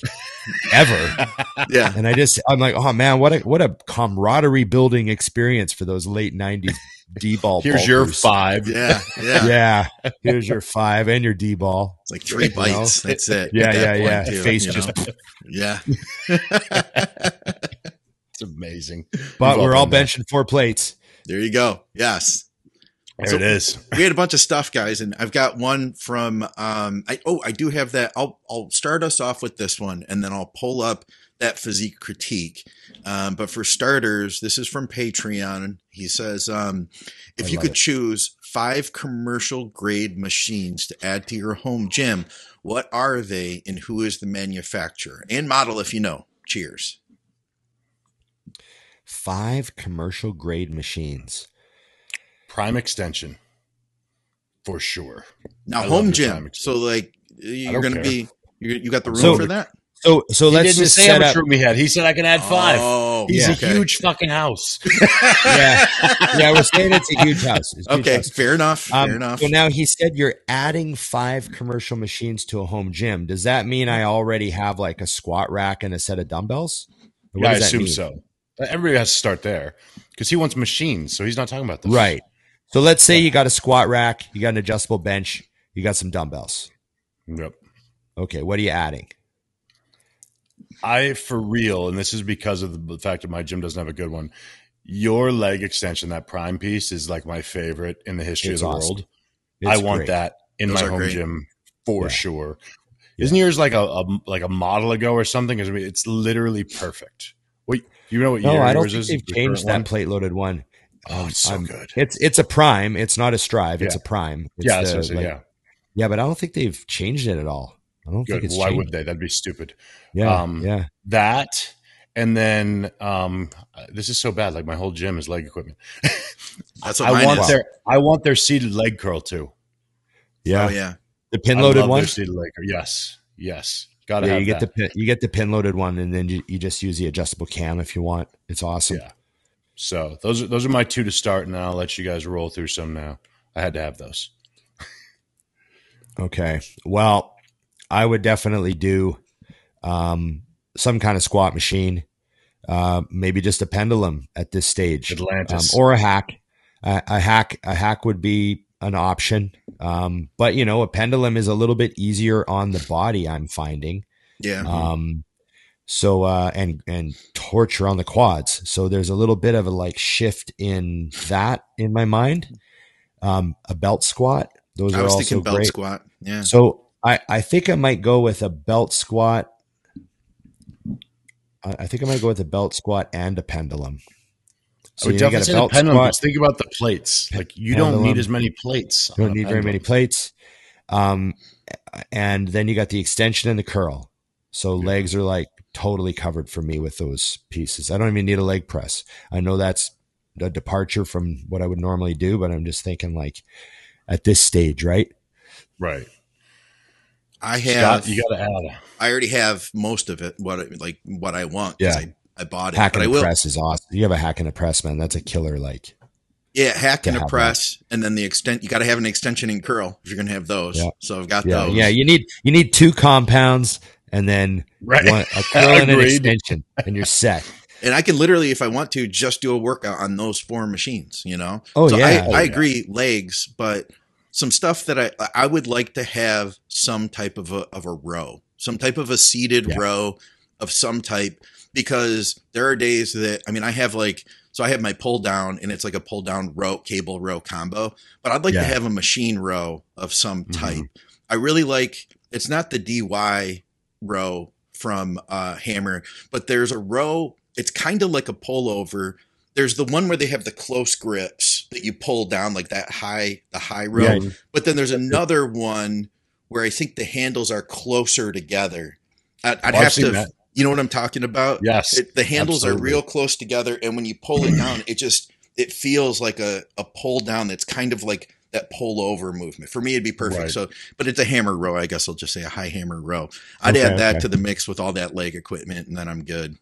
ever. yeah. And I just, I'm like, oh man, what a, what a camaraderie building experience for those late 90s D ball. Here's your five. Yeah. Yeah. Yeah. Here's your five and your D ball. It's like three You know? bites. That's it. Yeah, that yeah, yeah. too, Face just, know? Yeah. It's amazing. but We've we're all done that. benching four plates. There you go. Yes. There So- it is. we had a bunch of stuff, guys, and I've got one from. Um, I oh, I do have that. I'll I'll start us off with this one, and then I'll pull up that physique critique. Um, but for starters, this is from Patreon. He says, um, if I you could it. choose five commercial grade machines to add to your home gym, what are they, and who is the manufacturer and model, if you know? Cheers. Five commercial grade machines. Prime extension. For sure. Now, I home gym. So, like, you're going to be. You, you got the room So- for that? So, so let's didn't just say how much up. room he had. He said I can add five. Oh, He's yeah. a okay. huge fucking house. Yeah. Yeah. We're saying it's a huge house. A huge Okay, house. fair enough. Um, fair enough. So now he said you're adding five commercial machines to a home gym. Does that mean I already have like a squat rack and a set of dumbbells? What Yeah, I assume mean? so. Everybody has to start there because he wants machines. So he's not talking about this. Right. So let's say you got a squat rack, you got an adjustable bench, you got some dumbbells. Yep. Okay, what are you adding? I, for real, and this is because of the fact that my gym doesn't have a good one. Your leg extension, that prime piece, is like my favorite in the history It's of the awesome. world. It's I want great. that in Those my home great. gym for Yeah. sure. Isn't yours like a, a like a model ago or something? 'Cause, I mean, It's literally perfect. Wait, you know what No, year I don't yours think is? they've changed that plate loaded one. Oh, it's so I'm- good. It's it's a prime. It's not a strive. It's a prime. It's yeah, the, what I like- yeah, yeah, but I don't think they've changed it at all. I don't good. think it's Why changed. would they? That'd be stupid. Yeah, um, yeah. That and then um, this is so bad. Like my whole gym is leg equipment. That's what I mine want is. their I want their seated leg curl too. Yeah. Oh yeah. The pin loaded one. Their seated leg curl. Yes, yes. Gotta Yeah, have you get that. the pin, you get the pin loaded one, and then you, you just use the adjustable cam if you want. It's awesome. Yeah. So those are those are my two to start, and I'll let you guys roll through some now. I had to have those. Okay. Well, I would definitely do um, some kind of squat machine, uh, maybe just a pendulum at this stage, um, or a hack. A, a hack, a hack would be an option, um, but you know, a pendulum is a little bit easier on the body. I'm finding. Yeah. Um, so uh, and and torture on the quads. So there's a little bit of a like shift in that in my mind. Um, a belt squat. Those I are was also thinking belt great. squat. Yeah. So I, I think I might go with a belt squat. I, I think I might go with a belt squat and a pendulum. I would you definitely got say the pendulum. Just think about the plates. Like you don't need as many plates. You don't need very many plates. Um, and then you got the extension and the curl. So Yeah. legs are like totally covered for me with those pieces. I don't even need a leg press. I know that's a departure from what I would normally do, but I'm just thinking like at this stage, right? Right. I have. Scott, you got to add. I already have most of it. What like what I want. Yeah. I, I bought it. Hack but and I a will. press is awesome. You have a hack and a press, man. That's a killer. Like, Yeah, hack and a have press, and then the extent. You got to have an extension and curl if you're going to have those. Yeah. So I've got yeah, those. yeah. You need you need two compounds and then Right. one, a curl and an extension, and you're set. And I can literally, if I want to, just do a workout on those four machines. You know. Oh, so yeah. I, Oh, I yeah. agree, legs, but some stuff that I I would like to have some type of a of a row, some type of a seated Yeah. row of some type, because there are days that I mean I have like so I have my pull down and it's like a pull down row cable row combo, but I'd like Yeah. to have a machine row of some Mhm. type. I really like it's not the DY row from uh, Hammer, but there's a row. It's kind of like a pullover. There's the one where they have the close grips that you pull down like that high, the high row. Yeah. But then there's another one where I think the handles are closer together. I'd, I'd Oh, I've seen to, that. you know what I'm talking about? Yes. It, the handles are real close together, and when you pull it down, it just it feels like a a pull down. That's kind of like that pull over movement. For me, it'd be perfect. Right. So, but it's a hammer row. I guess I'll just say a high hammer row. I'd Okay, add that okay. to the mix with all that leg equipment, and then I'm good.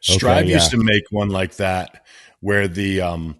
Strive Okay, used to make one like that where the um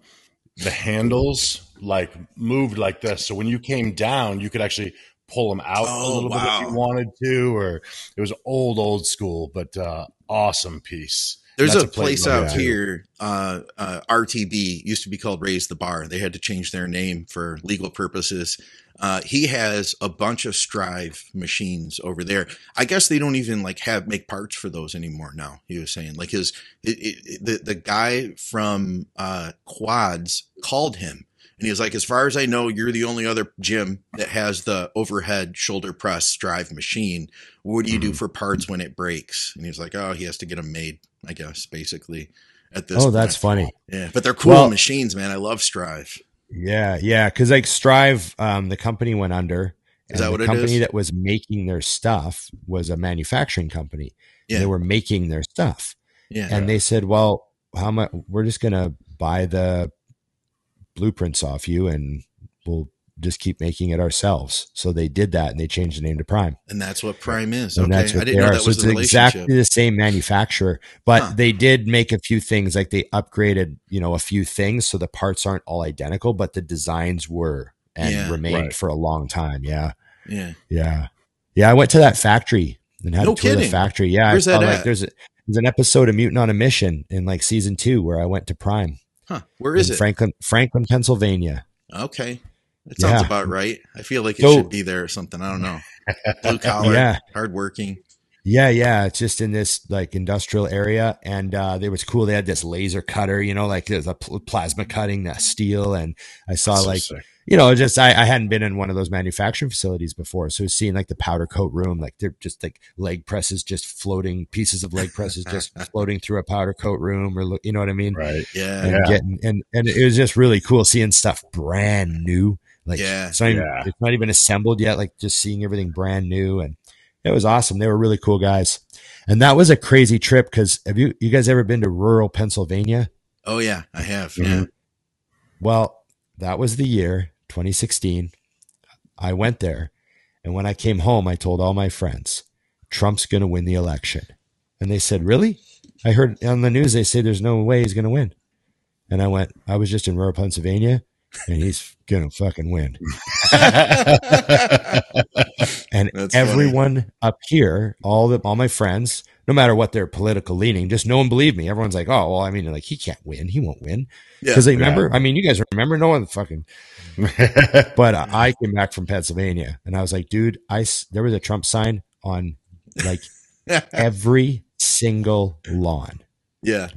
the handles like moved like this. So when you came down, you could actually pull them out a Oh, little bit if you wanted to, or it was old, old school, but uh awesome piece. There's a, a place out here, uh, uh, RTB used to be called Raise the Bar. They had to change their name for legal purposes. Uh, he has a bunch of Strive machines over there. I guess they don't even like have make parts for those anymore now. He was saying like his it, it, the the guy from uh, Quads called him and he was like, as far as I know, you're the only other gym that has the overhead shoulder press Strive machine. What do you do Mhm. for parts when it breaks? And he was like, oh, he has to get them made. I guess basically at this. Oh, that's funny. Yeah, but they're cool Well- machines, man. I love Strive. Yeah, yeah. Because like Strive, um, the company went under. Is that what the it company is? that was making their stuff was a manufacturing company. Yeah. They were making their stuff. Yeah, and they said, "Well, how much? We're just gonna buy the blueprints off you, and we'll just keep making it ourselves." So they did that, and they changed the name to Prime. and that's what Prime is. And Okay, that's I what didn't they know are. that So it's exactly the same manufacturer, but Huh. they did make a few things. Like they upgraded, you know, a few things, so the parts aren't all identical, but the designs were and Yeah. remained Right. for a long time. Yeah, Yeah, yeah, yeah. I went to that factory and had No a tour of the factory. Yeah, Where's I saw, that like at? there's a, there's an episode of Mutant on a Mission in like season two where I went to Prime huh? Where is in it? Franklin, Franklin, Pennsylvania. Okay, that sounds Yeah. about right. I feel like it So- should be there or something. I don't know. Blue collar, Yeah. hardworking. Yeah, yeah. It's just in this like industrial area, and uh, they was cool. They had this laser cutter, you know, like there's a pl- plasma cutting that steel, and I saw So like sick. you know, just I, I hadn't been in one of those manufacturing facilities before, so seeing like the powder coat room, like they're just like leg presses, just floating pieces of leg presses, just floating through a powder coat room, or you know what I mean? right. Yeah, And Yeah. getting and and it was just really cool seeing stuff brand new. Like Yeah. it's not, even, Yeah. it's not even assembled yet. Like just seeing everything brand new, and it was awesome. They were really cool guys, and that was a crazy trip. Because have you you guys ever been to rural Pennsylvania? Oh yeah, I have. Mhm. Yeah. Well, that was the year 2016. I went there, and when I came home, I told all my friends, "Trump's going to win the election," and they said, "Really?" I heard on the news they say there's no way he's going to win, and I went, "I was just in rural Pennsylvania." And he's gonna fucking win. And That's everyone up here, all the all my friends, no matter what their political leaning, just no one believed me. Everyone's like, "Oh, well, I mean, like he can't win. He won't win." Yeah. Because they remember. I mean, you guys remember? No one fucking. But uh, I came back from Pennsylvania, and I was like, "Dude, I there was a Trump sign on like every single lawn yeah.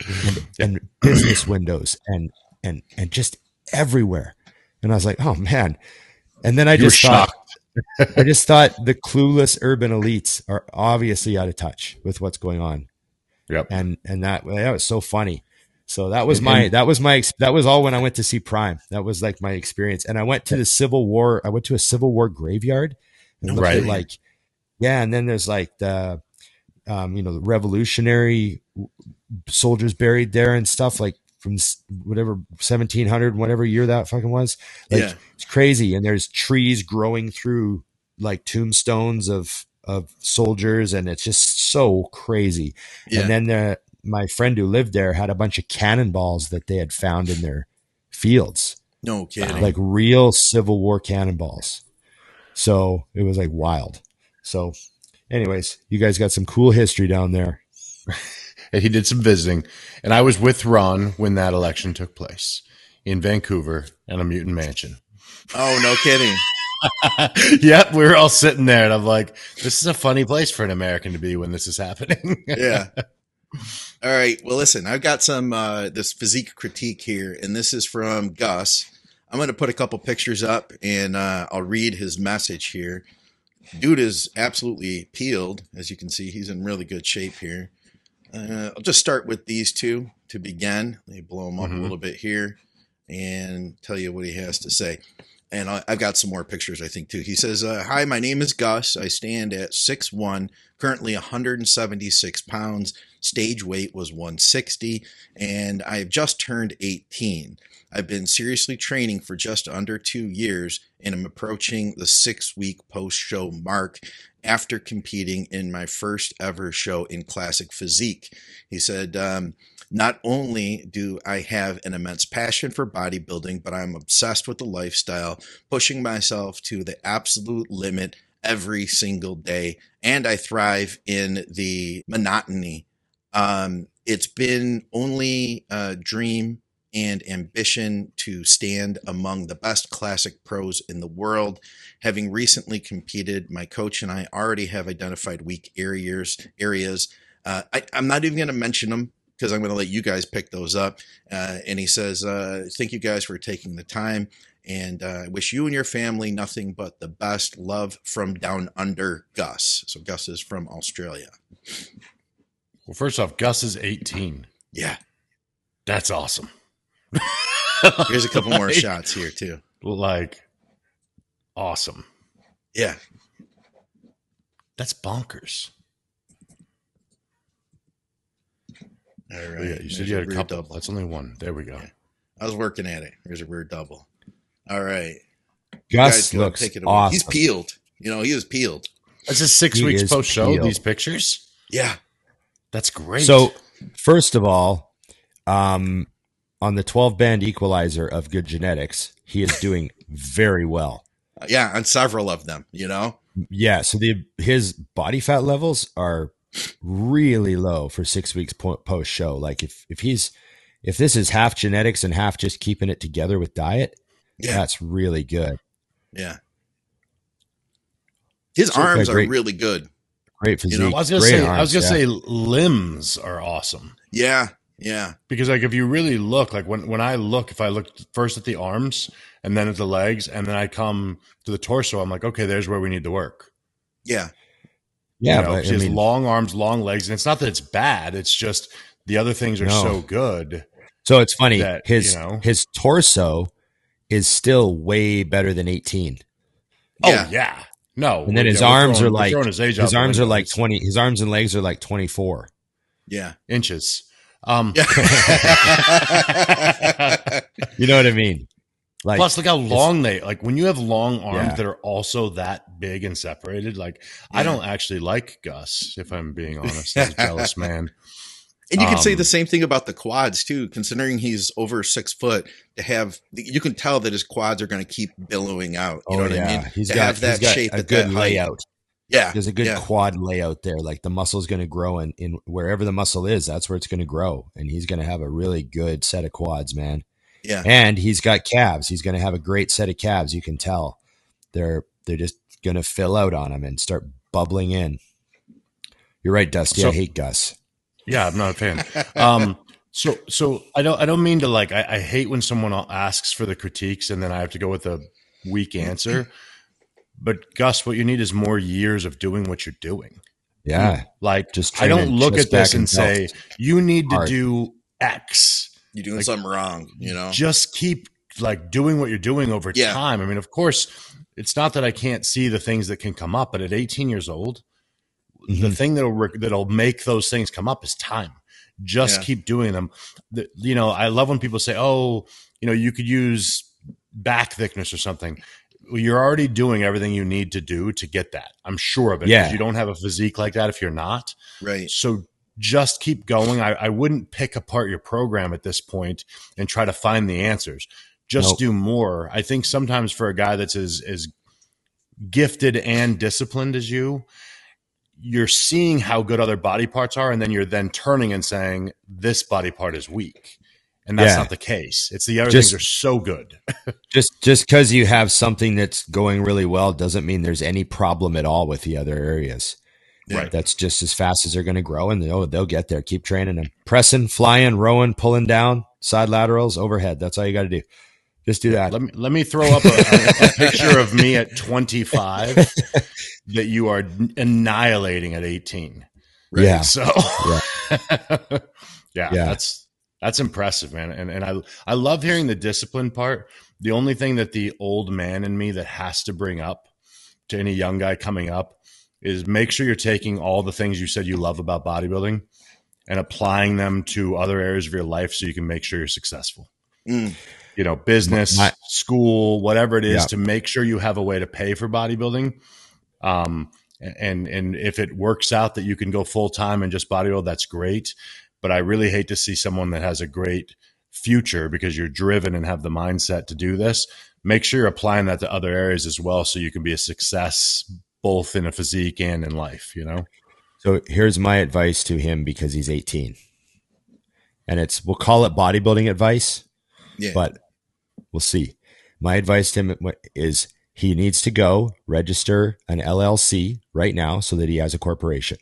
and business windows and and and just everywhere." And I was like, "Oh man!" And then I You just thought, I just thought the clueless urban elites are obviously out of touch with what's going on. Yep. And and that that was so funny. So that was my that was my that was all when I went to see Prime. That was like my experience. And I went to the Civil War. I went to a Civil War graveyard and Right. like yeah. And then there's like the um, you know the Revolutionary soldiers buried there and stuff like from whatever 1700 whatever year that fucking was. Like Yeah. it's crazy. And there's trees growing through like tombstones of of soldiers and it's just so crazy. Yeah. and then the, my friend who lived there had a bunch of cannonballs that they had found in their fields. No kidding. like real civil war cannonballs. So it was like wild. So anyways you guys got some cool history down there And he did some visiting. And I was with Ron when that election took place in Vancouver and a mutant mansion. oh, no kidding. yep, we were all sitting there, and I'm like, this is a funny place for an American to be when this is happening. yeah. All right. Well, listen, I've got some uh, this physique critique here, and this is from Gus. I'm going to put a couple pictures up, and uh, I'll read his message here. Dude is absolutely peeled, as you can see. He's in really good shape here. Uh, I'll just start with these two to begin. Let me blow them up Mhm. a little bit here and tell you what he has to say. And I, I've got some more pictures, I think, too. He says, uh, Hi, my name is Gus. I stand at 6'1, currently 176 pounds. Stage weight was 160, and I have just turned 18. I've been seriously training for just under two years, and I'm approaching the six week post show mark after competing in my first ever show in classic physique. He said, um, not only do I have an immense passion for bodybuilding, but I'm obsessed with the lifestyle, pushing myself to the absolute limit every single day. And I thrive in the monotony. Um, it's been only a dream and ambition to stand among the best classic pros in the world. Having recently competed, my coach and I already have identified weak areas. Areas. Uh, I, I'm not even going to mention them because I'm going to let you guys pick those up. Uh, and he says, uh, "Thank you guys for taking the time, and uh, I wish you and your family nothing but the best. Love from down under, Gus." So Gus is from Australia. well, first off, Gus is 18. Yeah. That's awesome. Here's a couple more shots here too. Like, awesome. Yeah. That's bonkers. All right. Yeah, you said you had a couple. double. That's only one. There we go. I was working at it. Here's a rear double. All right. Guys gus looks take it away. awesome He's peeled. You know, he is peeled. That's just six He weeks post show. These pictures. Yeah. That's great. So, first of all, um, on the 12 band equalizer of good genetics, he is doing very well. Yeah, on several of them, you know? Yeah. So the his body fat levels are really low for six weeks post show. Like if if he's if this is half genetics and half just keeping it together with diet, Yeah. that's really good. Yeah. His So, arms yeah, are really good. Great physique. know, I was gonna great say, I was gonna yeah. say, limbs are awesome Yeah. Yeah. because, like, if you really look, like when when I look, if I look first at the arms and then at the legs, and then I come to the torso, I'm like, okay, there's where we need to work. Yeah. yeah, You know, but he I has mean, long arms, long legs, and it's not that it's bad. It's just the other things are No. so good. so it's funny. that, his you know- his torso is still way better than 18. Yeah. Oh yeah, no. And then his yeah, arms throwing- are like his, age his arms are like 20 his arms and legs are like 24. Yeah. inches. Um, You know what I mean? Like Plus, look how long they like when you have long arms Yeah. that are also that big and separated. Like, I don't actually like Gus, if I'm being honest, as a jealous man. And you can say Um, the same thing about the quads too, considering he's over six foot. To have, you can tell that his quads are going to keep billowing out. You oh know what yeah, I mean? he's To got have that he's got shape a good that layout. Yeah, There's a good yeah. quad layout there. Like the muscle is going to grow in, in wherever the muscle is, that's where it's going to grow. And he's going to have a really good set of quads, man. yeah, And he's got calves. He's going to have a great set of calves. You can tell they're they're just going to fill out on him and start bubbling in. You're right, Dusty. I hate Gus. Yeah, I'm not a fan. Um, so, so I don't, I don't mean to like. I, I hate when someone asks for the critiques and then I have to go with a weak answer. But Gus, what you need is more years of doing what you're doing. Yeah, Like, Just I don't look at this and and say you need to Hard. do X. you're doing Like- something wrong. You know, just keep like doing what you're doing over Yeah. time. I mean, of course, it's not that I can't see the things that can come up, but at 18 years old, the Mhm. thing that'll re- that'll make those things come up is time. Just Yeah. keep doing them. The, you know, I love when people say, "Oh, you know, you could use back thickness or something." Well, you're already doing everything you need to do to get that. I'm sure of it. Yeah. You don't have a physique like that if you're not. Right. So just keep going. I, I wouldn't pick apart your program at this point and try to find the answers. Just Nope. do more. I think sometimes for a guy that's as as gifted and disciplined as you, you're seeing how good other body parts are, and then you're then turning and saying this body part is weak. And that's Yeah. not the case. It's the other Just- things are so good. Just just because you have something that's going really well doesn't mean there's any problem at all with the other areas. Right. That's just as fast as they're going to grow, and they'll they'll get there. Keep training them, pressing, flying, rowing, pulling down, side laterals, overhead. That's all you got to do. Just do that. Let me let me throw up a, a, a picture of me at 25 that you are annihilating at 18. Right. Yeah. So yeah, Yeah. that's that's impressive, man. And and I I love hearing the discipline part. The only thing that the old man in me that has to bring up to any young guy coming up is make sure you're taking all the things you said you love about bodybuilding and applying them to other areas of your life so you can make sure you're successful. Mm. You know, business, My- school, whatever it is, Yeah. to make sure you have a way to pay for bodybuilding. Um, and and if it works out that you can go full time and just bodybuild, that's great. But I really hate to see someone that has a great future because you're driven and have the mindset to do this. Make sure you're applying that to other areas as well, so you can be a success both in a physique and in life. You know, So here's my advice to him because he's 18. And it's, we'll call it bodybuilding advice, Yeah. but we'll see. My advice to him is he needs to go register an LLC right now so that he has a corporation.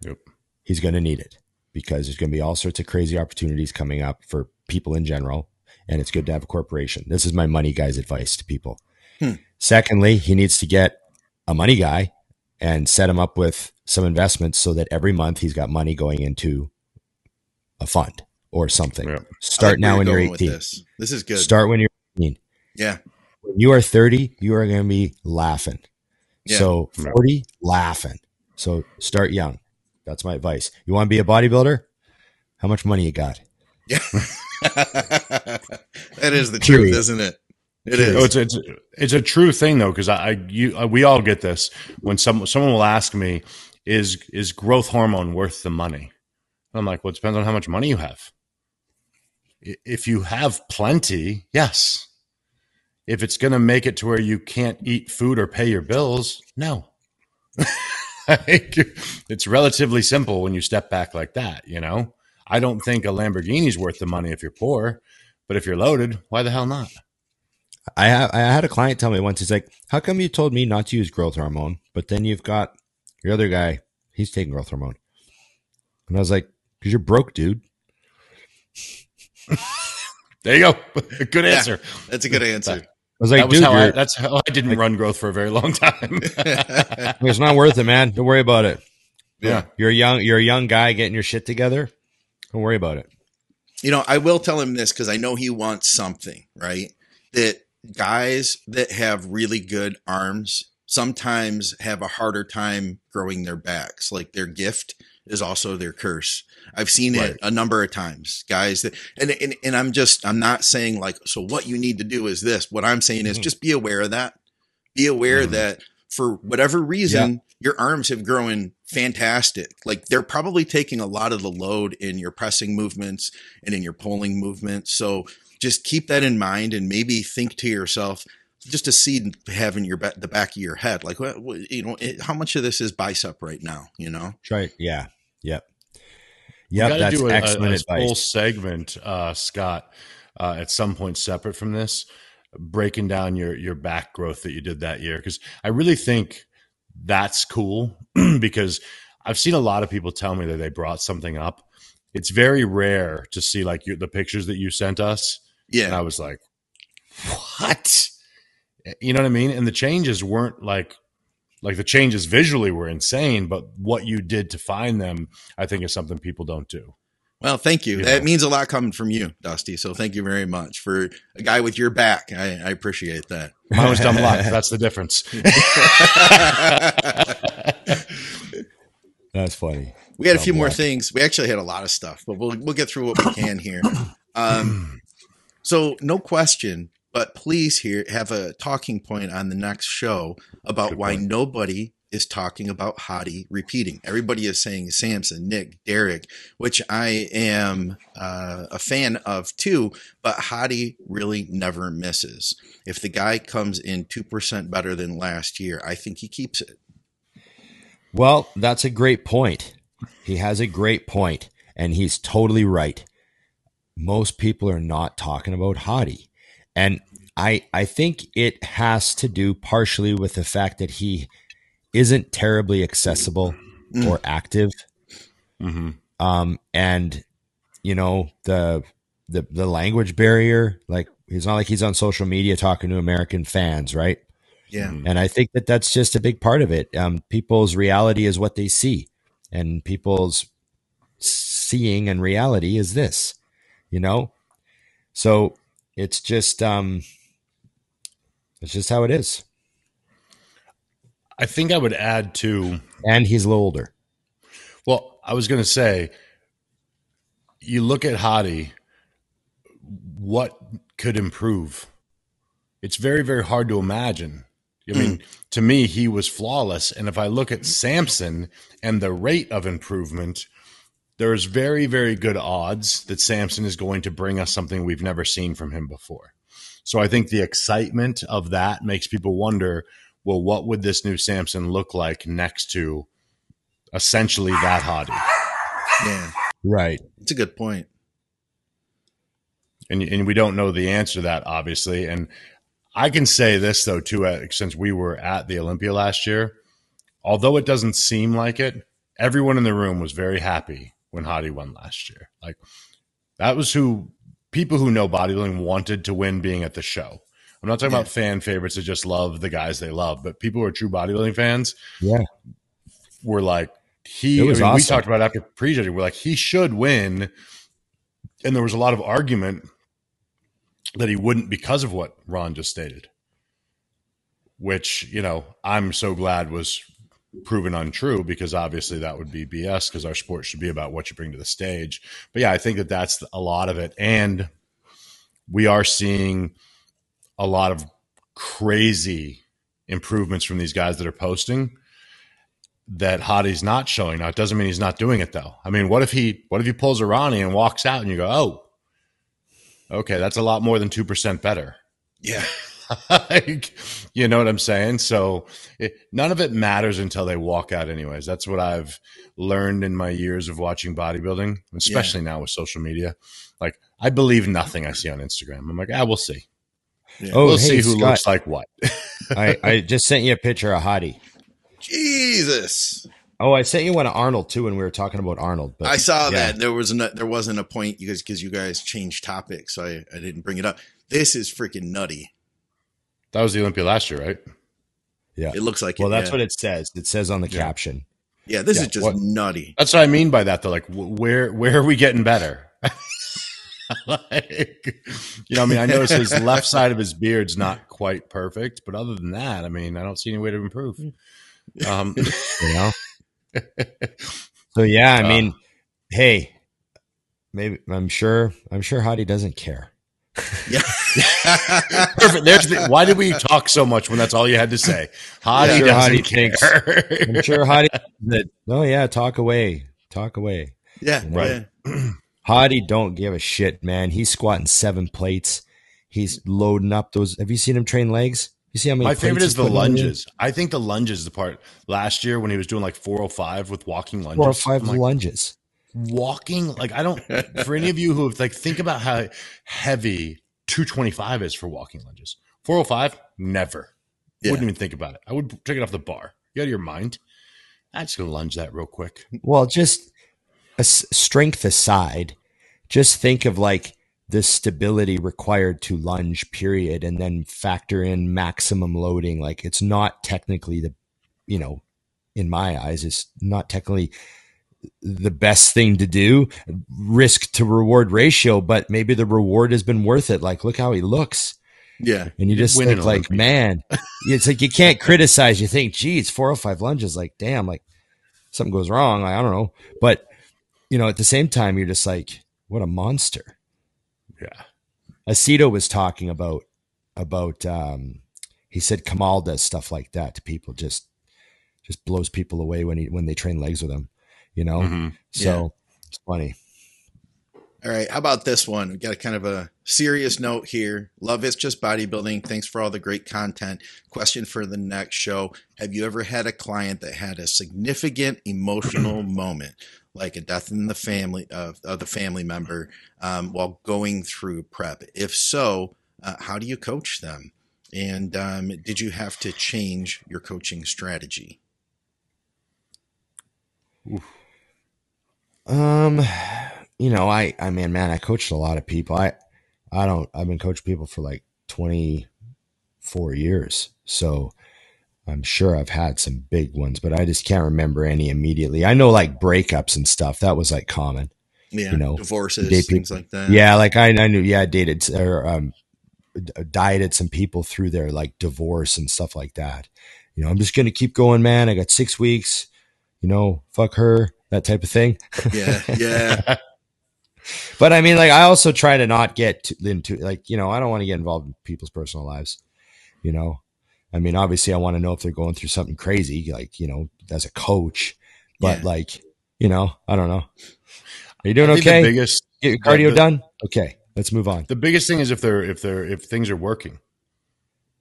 Yep. He's going to need it because there's going to be all sorts of crazy opportunities coming up for people in general. And it's good to have a corporation. This is my money guy's advice to people. Hmm. Secondly, he needs to get a money guy and set him up with some investments so that every month he's got money going into a fund or something. Yep. I Start now when you're you're going with 18. This. this is good. Start when you're 18. Yeah. When you are 30, you are going to be laughing. Yeah. So Yeah. 40, laughing. So start young. That's my advice. You want to be a bodybuilder? How much money you got? Yeah. that is the Period. truth, isn't it? It No, is. it's it's it's a true thing though, because I, I you uh, we all get this when some someone will ask me, is is growth hormone worth the money? I'm like, well, it depends on how much money you have. If you have plenty, yes. If it's going to make it to where you can't eat food or pay your bills, no. It's relatively simple when you step back like that. You know, I don't think a Lamborghini's worth the money if you're poor, but if you're loaded, why the hell not? I, I had a client tell me once, he's like, How come you told me not to use growth hormone, but then you've got your other guy, he's taking growth hormone? And I was like, Because you're broke, dude. There you go. Good Yeah. answer. That's a good answer. I was like, that was Dude, how I, you're- that's how I didn't run growth for a very long time. it's not worth it, man. Don't worry about it. yeah. You're a young, you're a young guy getting your shit together. Don't worry about it. you know, I will tell him this because I know he wants something, right? That guys that have really good arms sometimes have a harder time growing their backs. Like their gift is also their curse. I've seen Right. it a number of times. Guys that and, and and I'm just I'm not saying like so what you need to do is this. What I'm saying is Mhm. just be aware of that. Be aware Mhm. that for whatever reason your arms have grown fantastic. Like they're probably taking a lot of the load in your pressing movements and in your pulling movements. So just keep that in mind and maybe think to yourself, just a seed in your the back of your head, like you know, it, how much of this is bicep right now? You know, Right. yeah, yep, yep. That's do a, excellent a, a full advice. segment, uh, Scott, uh, at some point separate from this, breaking down your your back growth that you did that year because I really think that's cool because I've seen a lot of people tell me that they brought something up. It's very rare to see like you, the pictures that you sent us, and yeah, I was like, "What?" You know what I mean? And the changes weren't like like the changes visually were insane, but what you did to find them, I think, is something people don't do. Well, thank you. You That know. means a lot coming from you, Dusty. So thank you very much for a guy with your back. I, I appreciate that. Mine was dumb luck. That's the difference. That's funny. We had a few more things. We actually had a lot of stuff, but we'll we'll get through what we can here. Um, so no question, but please here have a talking point on the next show about Good why point. nobody is talking about Hadi repeating. Everybody is saying Samson, Nick, Derek, which I am uh, a fan of too, but Hadi really never misses. If the guy comes in 2% better than last year, I think he keeps it. Well, that's a great point. He has a great point, and he's totally right. Most people are not talking about Hadi. And I I think it has to do partially with the fact that he isn't terribly accessible mm. or active. Mm-hmm. Um, and you know the the the language barrier. Like he's not like he's on social media talking to American fans, right? Yeah. Mm-hmm. And I think that that's just a big part of it. Um, people's reality is what they see, and people's seeing and reality is this. You know, so it's just um, it's just how it is. I think I would add to, and he's a little older. Well, I was going to say, you look at Hadi, what could improve? It's very, very hard to imagine. I mean, mm. to me, he was flawless. And if I look at Samson and the rate of improvement, there's very, very good odds that Samson is going to bring us something we've never seen from him before. So I think the excitement of that makes people wonder well, what would this new Samson look like next to essentially that Hadi? Yeah. Right. It's a good point. And, and we don't know the answer to that, obviously. And I can say this, though, too, uh, since we were at the Olympia last year, although it doesn't seem like it, everyone in the room was very happy when Hadi won last year. Like, that was who people who know bodybuilding wanted to win being at the show. I'm not talking yeah. about fan favorites that just love the guys they love, but people who are true bodybuilding fans, yeah, were like he. I mean, awesome. We talked about after prejudging, we're like he should win, and there was a lot of argument that he wouldn't because of what Ron just stated, which you know I'm so glad was proven untrue because obviously that would be BS because our sport should be about what you bring to the stage. But yeah, I think that that's a lot of it, and we are seeing a lot of crazy improvements from these guys that are posting that Hadi's not showing. Now it doesn't mean he's not doing it though. I mean, what if he what if he pulls a Ronnie and walks out and you go, oh, okay, that's a lot more than two percent better. Yeah. like, you know what I'm saying? So it, none of it matters until they walk out, anyways. That's what I've learned in my years of watching bodybuilding, especially yeah. now with social media. Like, I believe nothing I see on Instagram. I'm like, ah, we'll see. Yeah. Oh, we'll hey, see who Scott, looks like what. I, I just sent you a picture of Hadi. Jesus. Oh, I sent you one of Arnold too when we were talking about Arnold. But I saw yeah. that there was no, there wasn't a point you guys because you guys changed topics, so I, I didn't bring it up. This is freaking nutty. That was the Olympia last year, right? Yeah, it looks like. Well, it, that's yeah. what it says. It says on the yeah. caption. Yeah, this is just what, nutty. That's what I mean by that. Though, like, where where are we getting better? like, you know, I mean, I notice his left side of his beard's not quite perfect, but other than that, I mean, I don't see any way to improve. Um, you know. so yeah, I uh, mean, hey, maybe I'm sure I'm sure Hadi doesn't care. Yeah. Perfect. There's the, why did we talk so much when that's all you had to say? Hadi yeah, sure doesn't Hadi care. Thinks, I'm sure Hadi that. Oh yeah, talk away, talk away. Yeah, you know? right. Hadi don't give a shit, man. He's squatting seven plates. He's loading up those. Have you seen him train legs? You see how many? My favorite is the lunges. I think the lunges the part last year when he was doing like 405 with walking lunges. 405 like, lunges. Walking like I don't. for any of you who have like think about how heavy 225 is for walking lunges. 405 never. Yeah. Wouldn't even think about it. I would take it off the bar. You out of your mind? I'm just gonna lunge that real quick. Well, just a strength aside, just think of like the stability required to lunge period and then factor in maximum loading like it's not technically the you know in my eyes it's not technically the best thing to do risk to reward ratio but maybe the reward has been worth it like look how he looks yeah and you just think like man it's like you can't criticize you think gee geez 405 lunges like damn like something goes wrong. I don't know. But, you know, at the same time, you're just like, what a monster. Yeah. Aceto was talking about, about, um, he said Kamal does stuff like that to people, just, just blows people away when he, when they train legs with him, you know? Mm-hmm. So Yeah. it's funny. All right, how about this one? We got a kind of a serious note here. Love is just bodybuilding. Thanks for all the great content. Question for the next show: Have you ever had a client that had a significant emotional moment, like a death in the family of, of the family member, um, while going through prep? If so, uh, how do you coach them? And um, did you have to change your coaching strategy? Um, you know, I, I mean, man, I coached a lot of people. I, I don't, I've been coaching people for like 24 years. So I'm sure I've had some big ones, but I just can't remember any immediately. I know like breakups and stuff. That was like common. Yeah, You know, divorces, date things people- like that. Yeah. Like I, I knew, yeah, I dated or, um, dieted some people through their like divorce and stuff like that. You know, I'm just going to keep going, man. I got six weeks, you know, fuck her, that type of thing. yeah, yeah. But I mean, like, I also try to not get to, into like, you know, I don't want to get involved in people's personal lives. You know, I mean, obviously, I want to know if they're going through something crazy, like you know, as a coach. But Yeah. like, you know, I don't know. Are you doing okay? The biggest, Get your cardio the- done. Okay, let's move on. the biggest thing is if they're if they're if things are working. I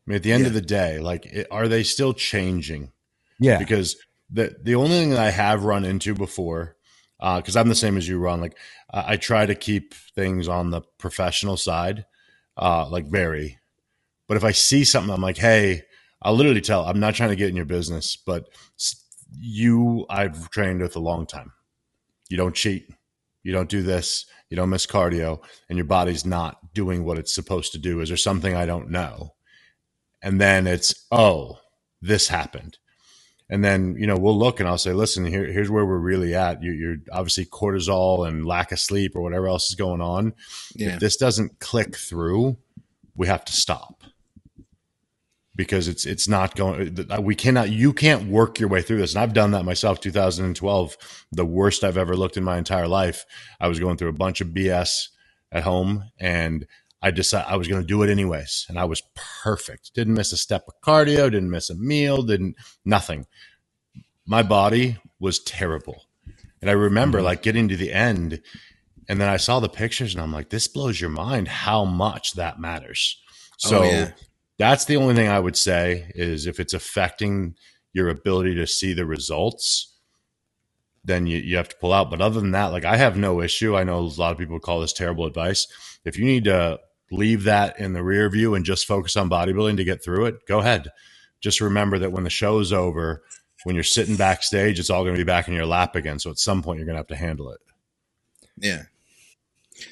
mean, at the end Yeah. of the day, like, it, are they still changing? Yeah, because the the only thing that I have run into before, because I'm the same as you, Ron. Like I, I try to keep things on the professional side, uh, like very. But if I see something, I'm like, hey, I'll literally tell. I'm not trying to get in your business, but you, I've trained with a long time. You don't cheat. You don't do this. You don't miss cardio, and your body's not doing what it's supposed to do. Is there something I don't know? And then it's, oh, this happened and then you know we'll look and I'll say, listen, here, here's where we're really at. You, you're obviously cortisol and lack of sleep or whatever else is going on. Yeah. If this doesn't click through, we have to stop because it's it's not going. Uh, we cannot. You can't work your way through this. And I've done that myself. 2012, the worst I've ever looked in my entire life. I was going through a bunch of BS at home and. I decided I was going to do it anyways, and I was perfect. Didn't miss a step of cardio, didn't miss a meal, didn't nothing. My body was terrible, and I remember mm-hmm. like getting to the end, and then I saw the pictures, and I'm like, this blows your mind how much that matters. Oh, so Oh, yeah. that's the only thing I would say is if it's affecting your ability to see the results, then you, you have to pull out. But other than that, like I have no issue. I know a lot of people call this terrible advice. If you need to leave that in the rear view and just focus on bodybuilding to get through it, go ahead. Just remember that when the show is over, when you're sitting backstage, it's all going to be back in your lap again. So at some point, you're going to have to handle it. Yeah.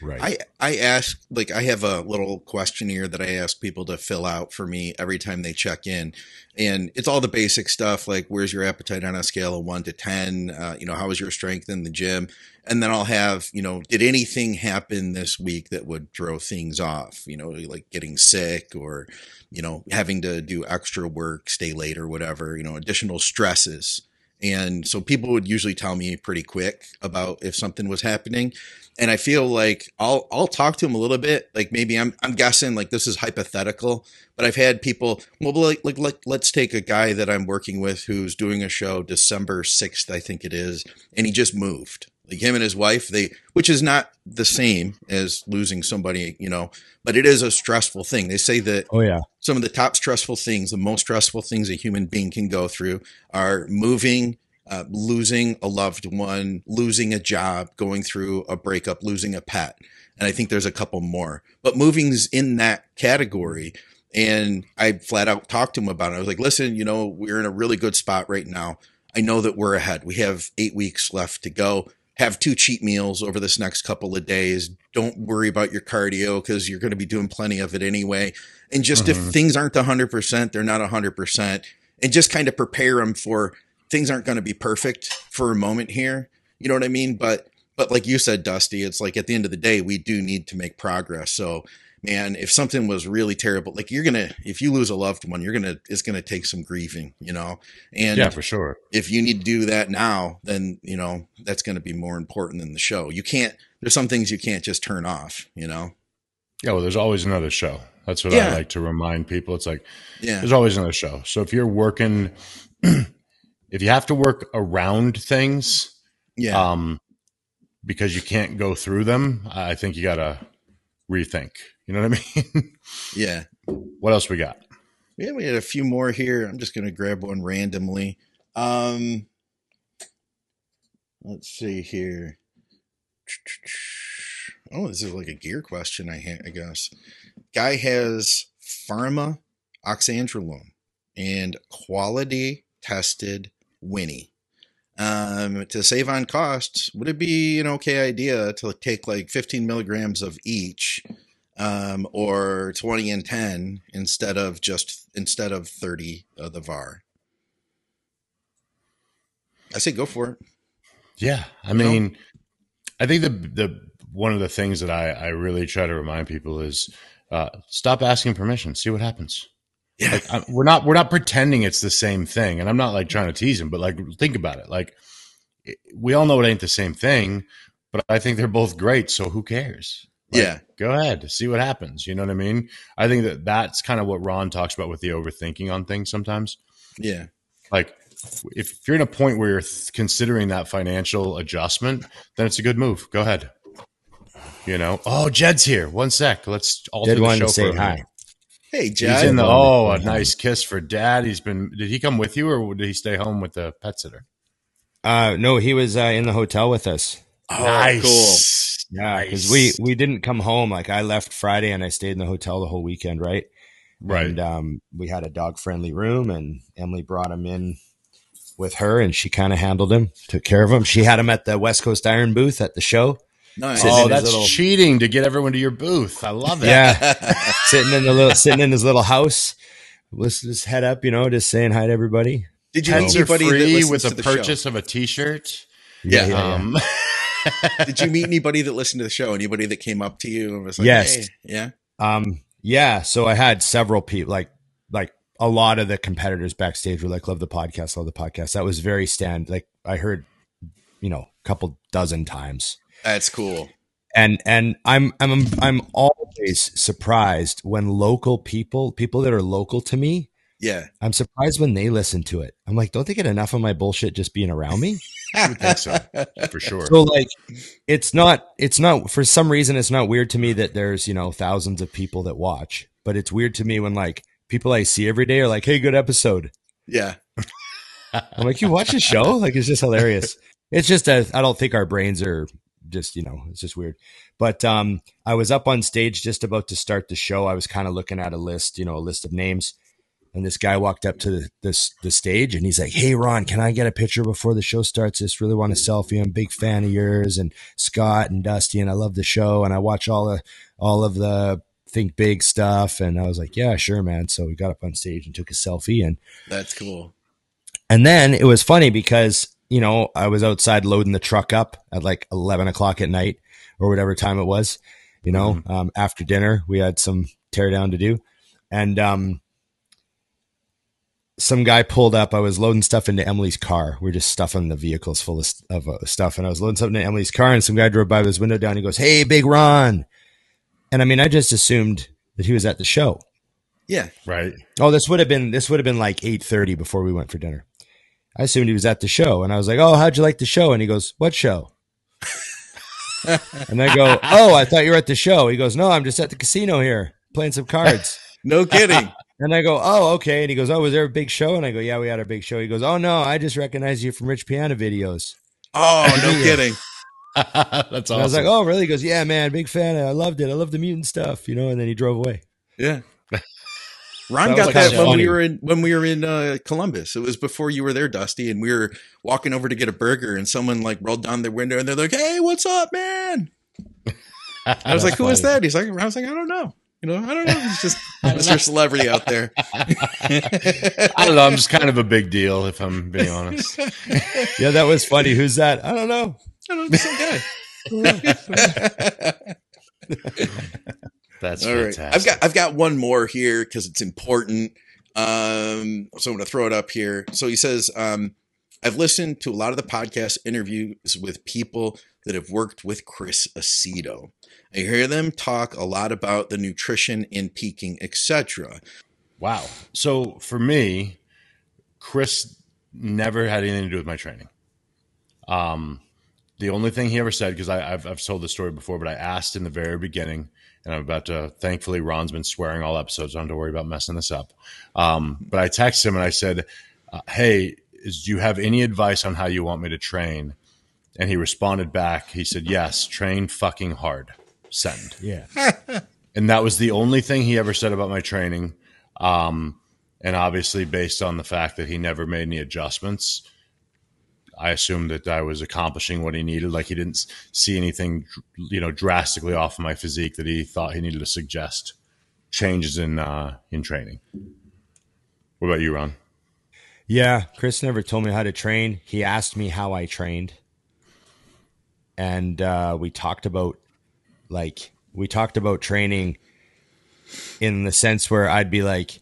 Right. I I ask like I have a little questionnaire that I ask people to fill out for me every time they check in, and it's all the basic stuff like where's your appetite on a scale of one to ten, uh, you know how was your strength in the gym, and then I'll have you know did anything happen this week that would throw things off, you know like getting sick or you know having to do extra work, stay late or whatever, you know additional stresses. And so people would usually tell me pretty quick about if something was happening and I feel like I'll I'll talk to him a little bit. Like maybe I'm I'm guessing like this is hypothetical, but I've had people. Well, like like, like let's take a guy that I'm working with who's doing a show December sixth, I think it is, and he just moved. Like him and his wife, they which is not the same as losing somebody, you know, but it is a stressful thing. They say that oh yeah, some of the top stressful things, the most stressful things a human being can go through are moving, uh, losing a loved one, losing a job, going through a breakup, losing a pet. And I think there's a couple more, but moving's in that category. And I flat out talked to him about it. I was like, listen, you know, we're in a really good spot right now. I know that we're ahead. We have eight weeks left to go. Have two cheat meals over this next couple of days. Don't worry about your cardio because you're going to be doing plenty of it anyway. And just if Mhm. things aren't 100%, they're not 100%. And just kind of prepare them for things aren't going to be perfect for a moment here. You know what I mean? But but like you said, Dusty, it's like at the end of the day, we do need to make progress. So man, if something was really terrible, like you're gonna, if you lose a loved one, you're gonna, it's gonna take some grieving, you know. And yeah, for sure. if you need to do that now, then you know that's going to be more important than the show. You can't. There's some things you can't just turn off, you know. Yeah, well, there's always another show. That's what Yeah. I like to remind people. It's like Yeah, there's always another show. So if you're working, if you have to work around things, yeah, um, because you can't go through them, I think you gotta rethink. You know what I mean? yeah. what else we got? Yeah, we had a few more here. I'm just going to grab one randomly. Um, let's see here. Oh, this is like a gear question, I, ha- I guess. Guy has Pharma oxandrolone and quality tested Winnie. Um, to save on costs, would it be an okay idea to take like 15 milligrams of each um, or 20 and 10 instead of just instead of 30 of the var i say go for it Yeah, I You know? mean, I think the the one of the things that I I really try to remind people is uh, stop asking permission, see what happens. Yeah Like I, we're not we're not pretending it's the same thing, and I'm not like trying to tease him, but like think about it. Like it- we all know it ain't the same thing, but I think they're both great. So who cares? Like, yeah go ahead, see what happens. You know what I mean? I think that that's kind of what Ron talks about with the overthinking on things sometimes. yeah Like if you're in a point where you're th- considering that financial adjustment, then it's a good move. Go ahead. You know. Oh, Jed's here. One sec. Let's alter Did the show to say for a hi. Minute. hey He's in the. Oh, a nice kiss for Dad. He's been. Did he come with you, or did he stay home with the pet sitter? Uh, no, he was uh, in the hotel with us. Oh, cool. Yeah, because Nice. we we didn't come home. Like I left Friday and I stayed in the hotel the whole weekend, right? Right. And um, we had a dog friendly room, and Emily brought him in with her, and she kind of handled him, took care of him. She had him at the West Coast Iron booth at the show. Nice oh, that's little- cheating to get everyone to your booth. I love it. Yeah, sitting in the little sitting in his little house. Let's just head up, you know, just saying hi to everybody. did you meet anybody free listens with to the the show? purchase of a T-shirt. Yeah. Um, did you meet anybody that listened to the show anybody that came up to you and was like Yes. hey, yeah Um, yeah. So I had several people, like like a lot of the competitors backstage were like, "Love the podcast, love the podcast." That was very stand. Like I heard, you know, a couple dozen times, that's cool and and I'm I'm I'm always surprised when local people, people that are local to me, yeah I'm surprised when they listen to it. I'm like, don't they get enough of my bullshit just being around me? I would think so for sure. So like it's not it's not for some reason it's not weird to me that there's, you know, thousands of people that watch, but it's weird to me when like people I see every day are like, "Hey, good episode." yeah I'm like, "You watch the show?" Like it's just hilarious. It's just a I don't think our brains are just, you know, it's just weird. But um I was up on stage just about to start the show. I was kind of looking at a list, you know, a list of names. And this guy walked up to the, this the stage and he's like, "Hey Ron, can I get a picture before the show starts? Just really want a selfie. I'm a big fan of yours and Scott and Dusty, and I love the show and I watch all the all of the Think Big stuff." And I was like, "Yeah, sure, man." So we got up on stage and took a selfie and that's cool and then it was funny because, you know, I was outside loading the truck up at like 11 o'clock at night or whatever time it was, you know, um, after dinner, we had some tear down to do. And, um, some guy pulled up. I was loading stuff into Emily's car. We are just stuffing the vehicles full of, of uh, stuff. And I was loading something into Emily's car and some guy drove by with his window down. He goes, Hey, big Ron. And I mean, I just assumed that he was at the show. yeah right. Oh, this would have been this would have been like eight thirty before we went for dinner. I assumed he was at the show, and I was like, "Oh, how'd you like the show?" And he goes, "What show?" and I go, "Oh, I thought you were at the show." He goes, "No, I'm just at the casino here playing some cards." no kidding and I go, "Oh, okay." And he goes, "Oh, was there a big show?" And I go, "Yeah, we had a big show." He goes, "Oh no, I just recognize you from Rich Piana videos." oh no kidding That's awesome. And I was like, "Oh, really?" He goes, "Yeah, man, big fan. I loved it. I love the mutant stuff," you know. And then he drove away. Yeah. Ron That got was that when funny. we were in when we were in uh, Columbus. It was before you were there, Dusty, and we were walking over to get a burger, and someone like rolled down their window, and they're like, "Hey, what's up, man?" I was like, "Who is funny. that?" He's like, "I was like, I don't know. You know, I don't know. It's just Mr. Celebrity out there." I don't know. I'm just kind of a big deal, if I'm being honest. Yeah, that was funny. Who's that? I don't know. I don't know, some guy. That's All right. fantastic. I've got I've got one more here because it's important. Um, so I'm going to throw it up here. So he says, um, I've listened to a lot of the podcast interviews with people that have worked with Chris Aceto. I hear them talk a lot about the nutrition and peaking, etc. Wow. So for me, Chris never had anything to do with my training. Um, the only thing he ever said, because I've, I've told the story before, but I asked in the very beginning, and I'm about to, thankfully, Ron's been swearing all episodes. So I don't have to worry about messing this up. Um, but I texted him and I said, uh, Hey, is, do you have any advice on how you want me to train? And he responded back. He said, Yes, train fucking hard. Send. Yeah. And that was the only thing he ever said about my training. Um, and obviously, based on the fact that he never made any adjustments, I assumed that I was accomplishing what he needed. Like he didn't see anything, you know, drastically off of my physique that he thought he needed to suggest changes in uh, in training. What about you, Ron? Yeah, Chris never told me how to train. He asked me how I trained. And uh, we talked about like we talked about training in the sense where I'd be like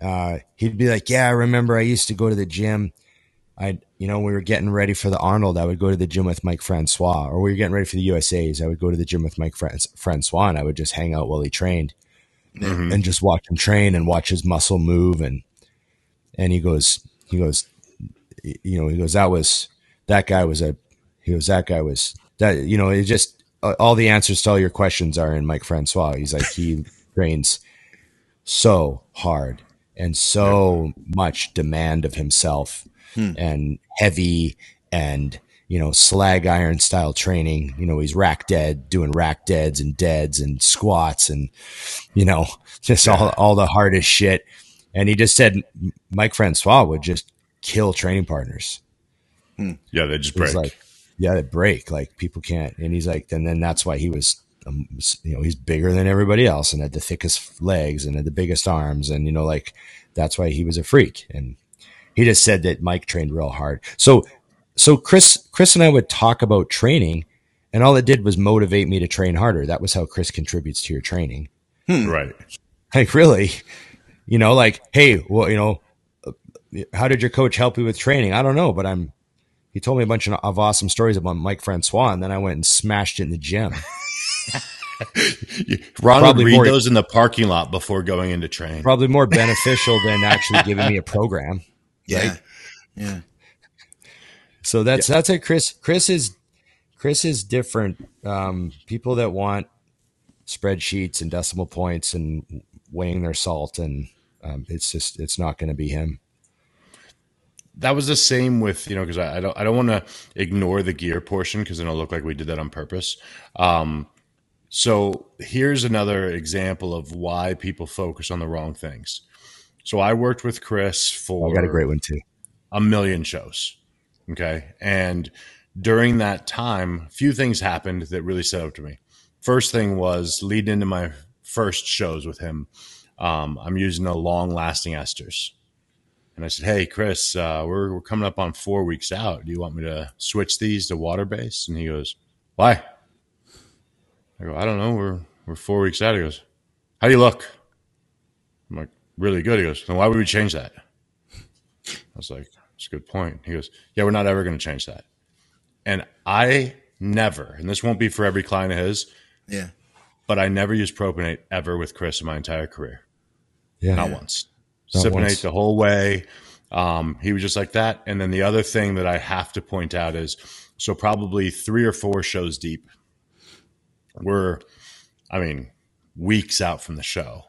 uh, he'd be like, "Yeah, I remember I used to go to the gym. I you know, we were getting ready for the Arnold, I would go to the gym with Mike Francois, or we were getting ready for the USA's, I would go to the gym with Mike Francois and I would just hang out while he trained. Mhm. and just watch him train and watch his muscle move and and he goes he goes you know he goes that was that guy was a he goes that guy was that you know it just all the answers to all your questions are in Mike Francois. He's like he trains so hard and so much demand of himself Hmm. and heavy and you know slag iron style training. You know he's rack dead doing rack deads and deads and squats and you know just all all the hardest shit. And he just said Mike Francois would just kill training partners. Yeah, they just break. like yeah they break. Like people can't. And he's like and then that's why he was um, you know he's bigger than everybody else and had the thickest legs and had the biggest arms and you know like that's why he was a freak. And he just said that Mike trained real hard. So so Chris Chris and I would talk about training and all it did was motivate me to train harder. That was how Chris contributes to your training. Right. like really? You know like hey well you know uh, how did your coach help you with training? I don't know but i'm he told me a bunch of, of awesome stories about mike francois and then i went and smashed it in the gym. Ron Probably would read more- those in the parking lot before going into training. probably more beneficial than actually giving me a program Yeah. Right. Yeah. so that's that's it chris chris is chris is different um people that want spreadsheets and decimal points and weighing their salt and um, it's just it's not going to be him that was the same with you know because I, I don't I don't want to ignore the gear portion because it'll look like we did that on purpose. Um, so here's another example of why people focus on the wrong things. So I worked with Chris for i got a great one too a million shows. Okay. And during that time, a few things happened that really set up to me. First thing was leading into my first shows with him. Um, I'm using a long lasting esters. And I said, Hey, Chris, uh, we're, we're coming up on four weeks out. Do you want me to switch these to water based? And he goes, Why? I go, I don't know. We're, we're four weeks out. He goes, How do you look? I'm like, Really good. He goes, Then why would we change that? I was like, That's a good point. He goes, Yeah, we're not ever going to change that. And I never, and this won't be for every client of his, Yeah. but I never used propionate ever with Chris in my entire career. yeah Not once. Not cypionate once. the whole way. Um, he was just like that. And then the other thing that I have to point out is so probably three or four shows deep. We're, I mean, weeks out from the show.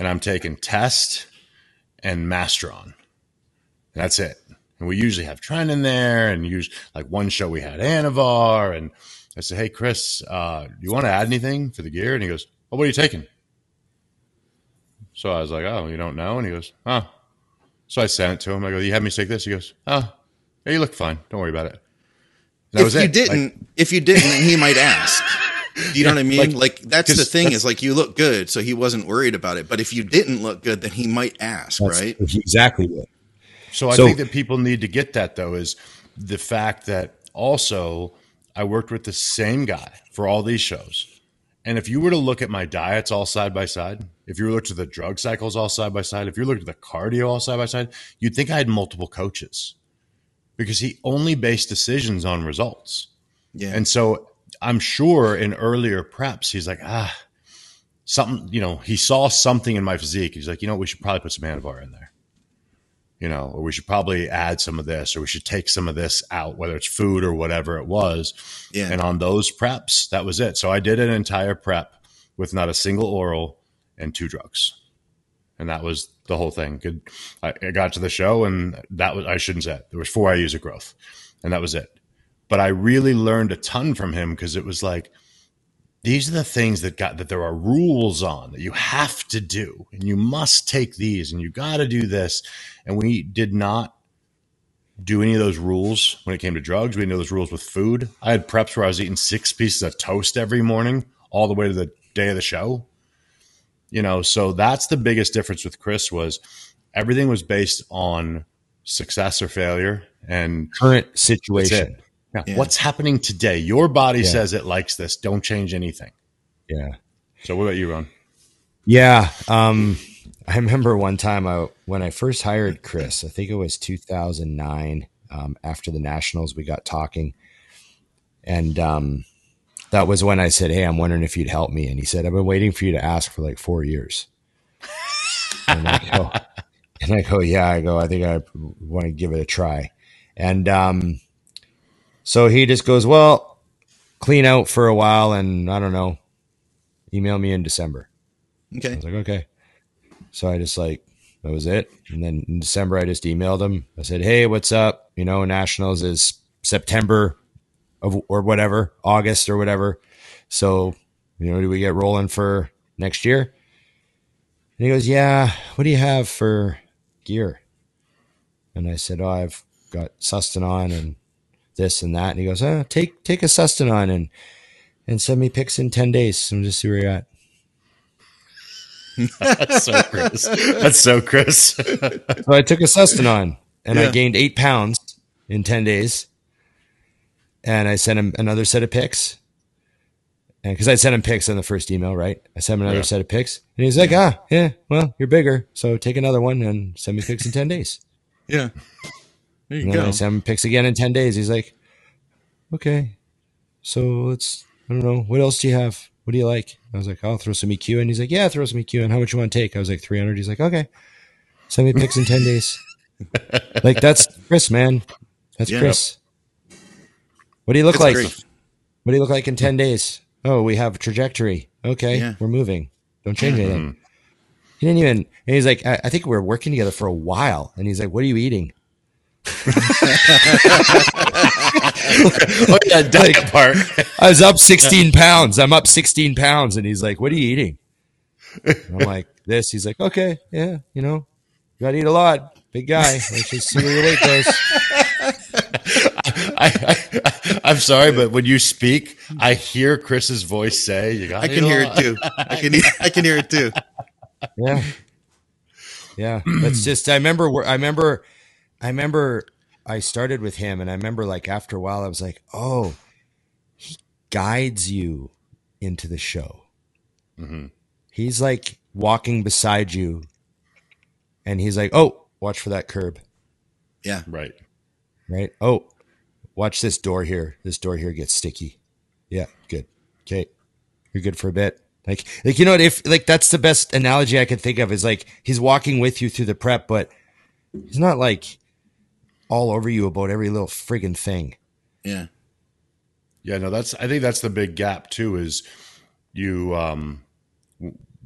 And I'm taking test and Masteron. That's it. And we usually have tren in there, and use like one show we had Anavar, and I said, "Hey, Chris, uh, do you want to add anything for the gear?" And he goes, "Oh, what are you taking?" So I was like, "Oh, you don't know?" And he goes, "Oh." So I sent it to him. I go, "You have me take this?" He goes, "Oh, yeah, you look fine. Don't worry about it." And that if was you it. didn't, Like, if you didn't, he might ask. Do you know what I mean? like- Like, that's the thing that's- is like you look good, so he wasn't worried about it. But if you didn't look good, then he might ask, That's right? exactly what So I So- think that people need to get that though is the fact that also I worked with the same guy for all these shows. And if you were to look at my diets all side by side, if you looked at the drug cycles all side by side, if you looked at the cardio all side by side, you'd think I had multiple coaches because he only based decisions on results. Yeah. And so I'm sure in earlier preps, he's like, ah, something, you know, he saw something in my physique. He's like, you know, we should probably put some Anavar in there, you know, or we should probably add some of this, or we should take some of this out, whether it's food or whatever it was. Yeah. And on those preps, that was it. So I did an entire prep with not a single oral and two drugs. And that was the whole thing. Good. I, I got to the show and that was, I shouldn't say it. There was four IUs of growth and that was it. But I really learned a ton from him because it was like, these are the things that got that there are rules on that you have to do and you must take these and you got to do this. And we did not do any of those rules when it came to drugs. We didn't know those rules with food. I had preps where I was eating six pieces of toast every morning all the way to the day of the show you know so that's the biggest difference with chris was everything was based on success or failure and current situation yeah. Yeah. what's happening today your body yeah. says it likes this don't change anything yeah so what about you ron yeah um i remember one time I, when i first hired chris i think it was 2009 um, after the nationals we got talking and um that was when I said, Hey, I'm wondering if you'd help me. And he said, I've been waiting for you to ask for like four years. and, I go, and I go, Yeah, I go, I think I want to give it a try. And um, so he just goes, Well, clean out for a while and I don't know, email me in December. Okay. I was like, Okay. So I just like, that was it. And then in December, I just emailed him. I said, Hey, what's up? You know, Nationals is September of or whatever, August or whatever. So, you know, do we get rolling for next year? And he goes, Yeah, what do you have for gear? And I said, Oh, I've got Sustanon and this and that. And he goes, Oh, take take a Sustanon and and send me pics in ten days and just see where you're at. That's so Chris. That's so Chris. so I took a Sustanon and yeah. I gained eight pounds in ten days and I sent him another set of pics. And because I sent him pics in the first email, right? I sent him another yeah. set of pics, and he's like, "Ah, yeah, well, you're bigger, so take another one and send me pics in ten days." Yeah, there you and go. I sent him pics again in ten days. He's like, "Okay, so let's. I don't know what else do you have. What do you like?" I was like, "I'll throw some EQ." And he's like, "Yeah, throw some EQ." And how much you want to take? I was like, 300. He's like, "Okay, send me pics in ten days." like that's Chris, man. That's yeah. Chris. What do you look like? Great. What do you look like in 10 days? Oh, we have trajectory. Okay, yeah. we're moving. Don't change mm-hmm. anything. He didn't even, and he's like, I, I, think we are working together for a while. And he's like, what are you eating? Oh yeah, like, part. I was up 16 pounds. I'm up 16 pounds. And he's like, what are you eating? And I'm like, this. He's like, okay, yeah, you know, you got to eat a lot. Big guy. Let's just see where your weight goes. I, am sorry, but when you speak, I hear Chris's voice say, "You got." I can hear it too. I can. I can hear it too. Yeah, yeah. That's just. I remember. I remember. I remember. I started with him, and I remember, like after a while, I was like, "Oh, he guides you into the show. Mm-hmm. He's like walking beside you, and he's like, "Oh, watch for that curb." Yeah. Right. Right. Oh, watch this door here. This door here gets sticky. Yeah, good. Okay. You're good for a bit. Like, like you know what? If like that's the best analogy I can think of is like he's walking with you through the prep, but he's not like all over you about every little friggin' thing. Yeah. Yeah, no, that's I think that's the big gap too, is you um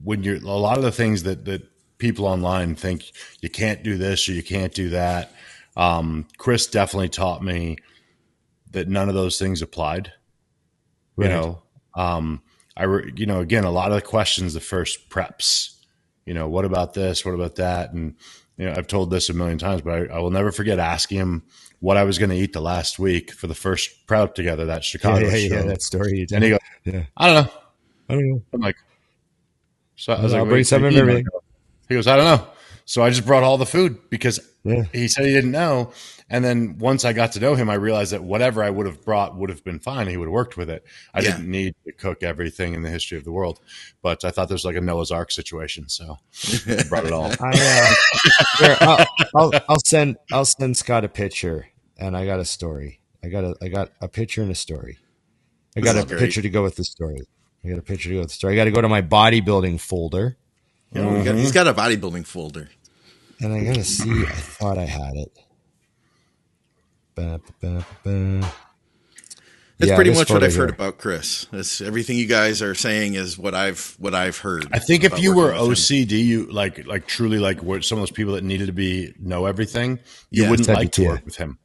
when you're a lot of the things that that people online think you can't do this or you can't do that. Um, Chris definitely taught me that none of those things applied. Right. You know, um, I, re, you know, again, a lot of the questions, the first preps, you know, what about this? What about that? And, you know, I've told this a million times, but I, I will never forget asking him what I was going to eat the last week for the first prep together, that Chicago yeah, yeah, show. Yeah, that story. And he goes, yeah. I don't know. I don't know. I'm like, so I was I'll like, bring some of everything. He goes, I don't know. So I just brought all the food because yeah. he said he didn't know. And then once I got to know him, I realized that whatever I would have brought would have been fine. He would have worked with it. I Yeah. didn't need to cook everything in the history of the world, but I thought there's like a Noah's Ark situation, so I brought it all. I, uh, here, I'll, I'll, I'll send I'll send Scott a picture, and I got a story. I got a I got a picture and a story. I got This a great. picture to go with the story. I got a picture to go with the story. I got to go to my bodybuilding folder, You know, we got- he's got a bodybuilding folder. and I got to see. I thought I had it. Ba, ba, ba, ba. That's Yeah, pretty much what I've heard about Chris. That's everything you guys are saying is what I've what I've heard. I think if you were working with him. OCD, you like like truly like were some of those people that needed to be know everything, you Yeah. wouldn't like to work with him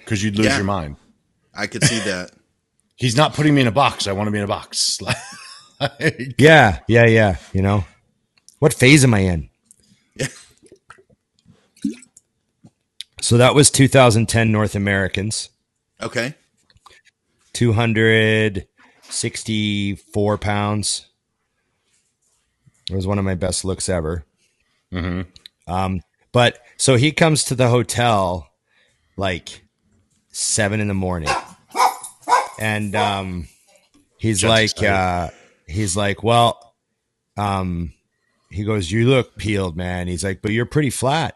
because you'd lose Yeah. your mind. I could see that. He's not putting me in a box. I want to be in a box. Like, Yeah, yeah, yeah. You know, what phase am I in? So that was 2010 North Americans. Okay. 264 pounds. It was one of my best looks ever. mhm. Um, but so he comes to the hotel like seven in the morning, and um, he's Sounds like, uh, he's like, well, um, he goes, you look peeled, man. He's like, but you're pretty flat.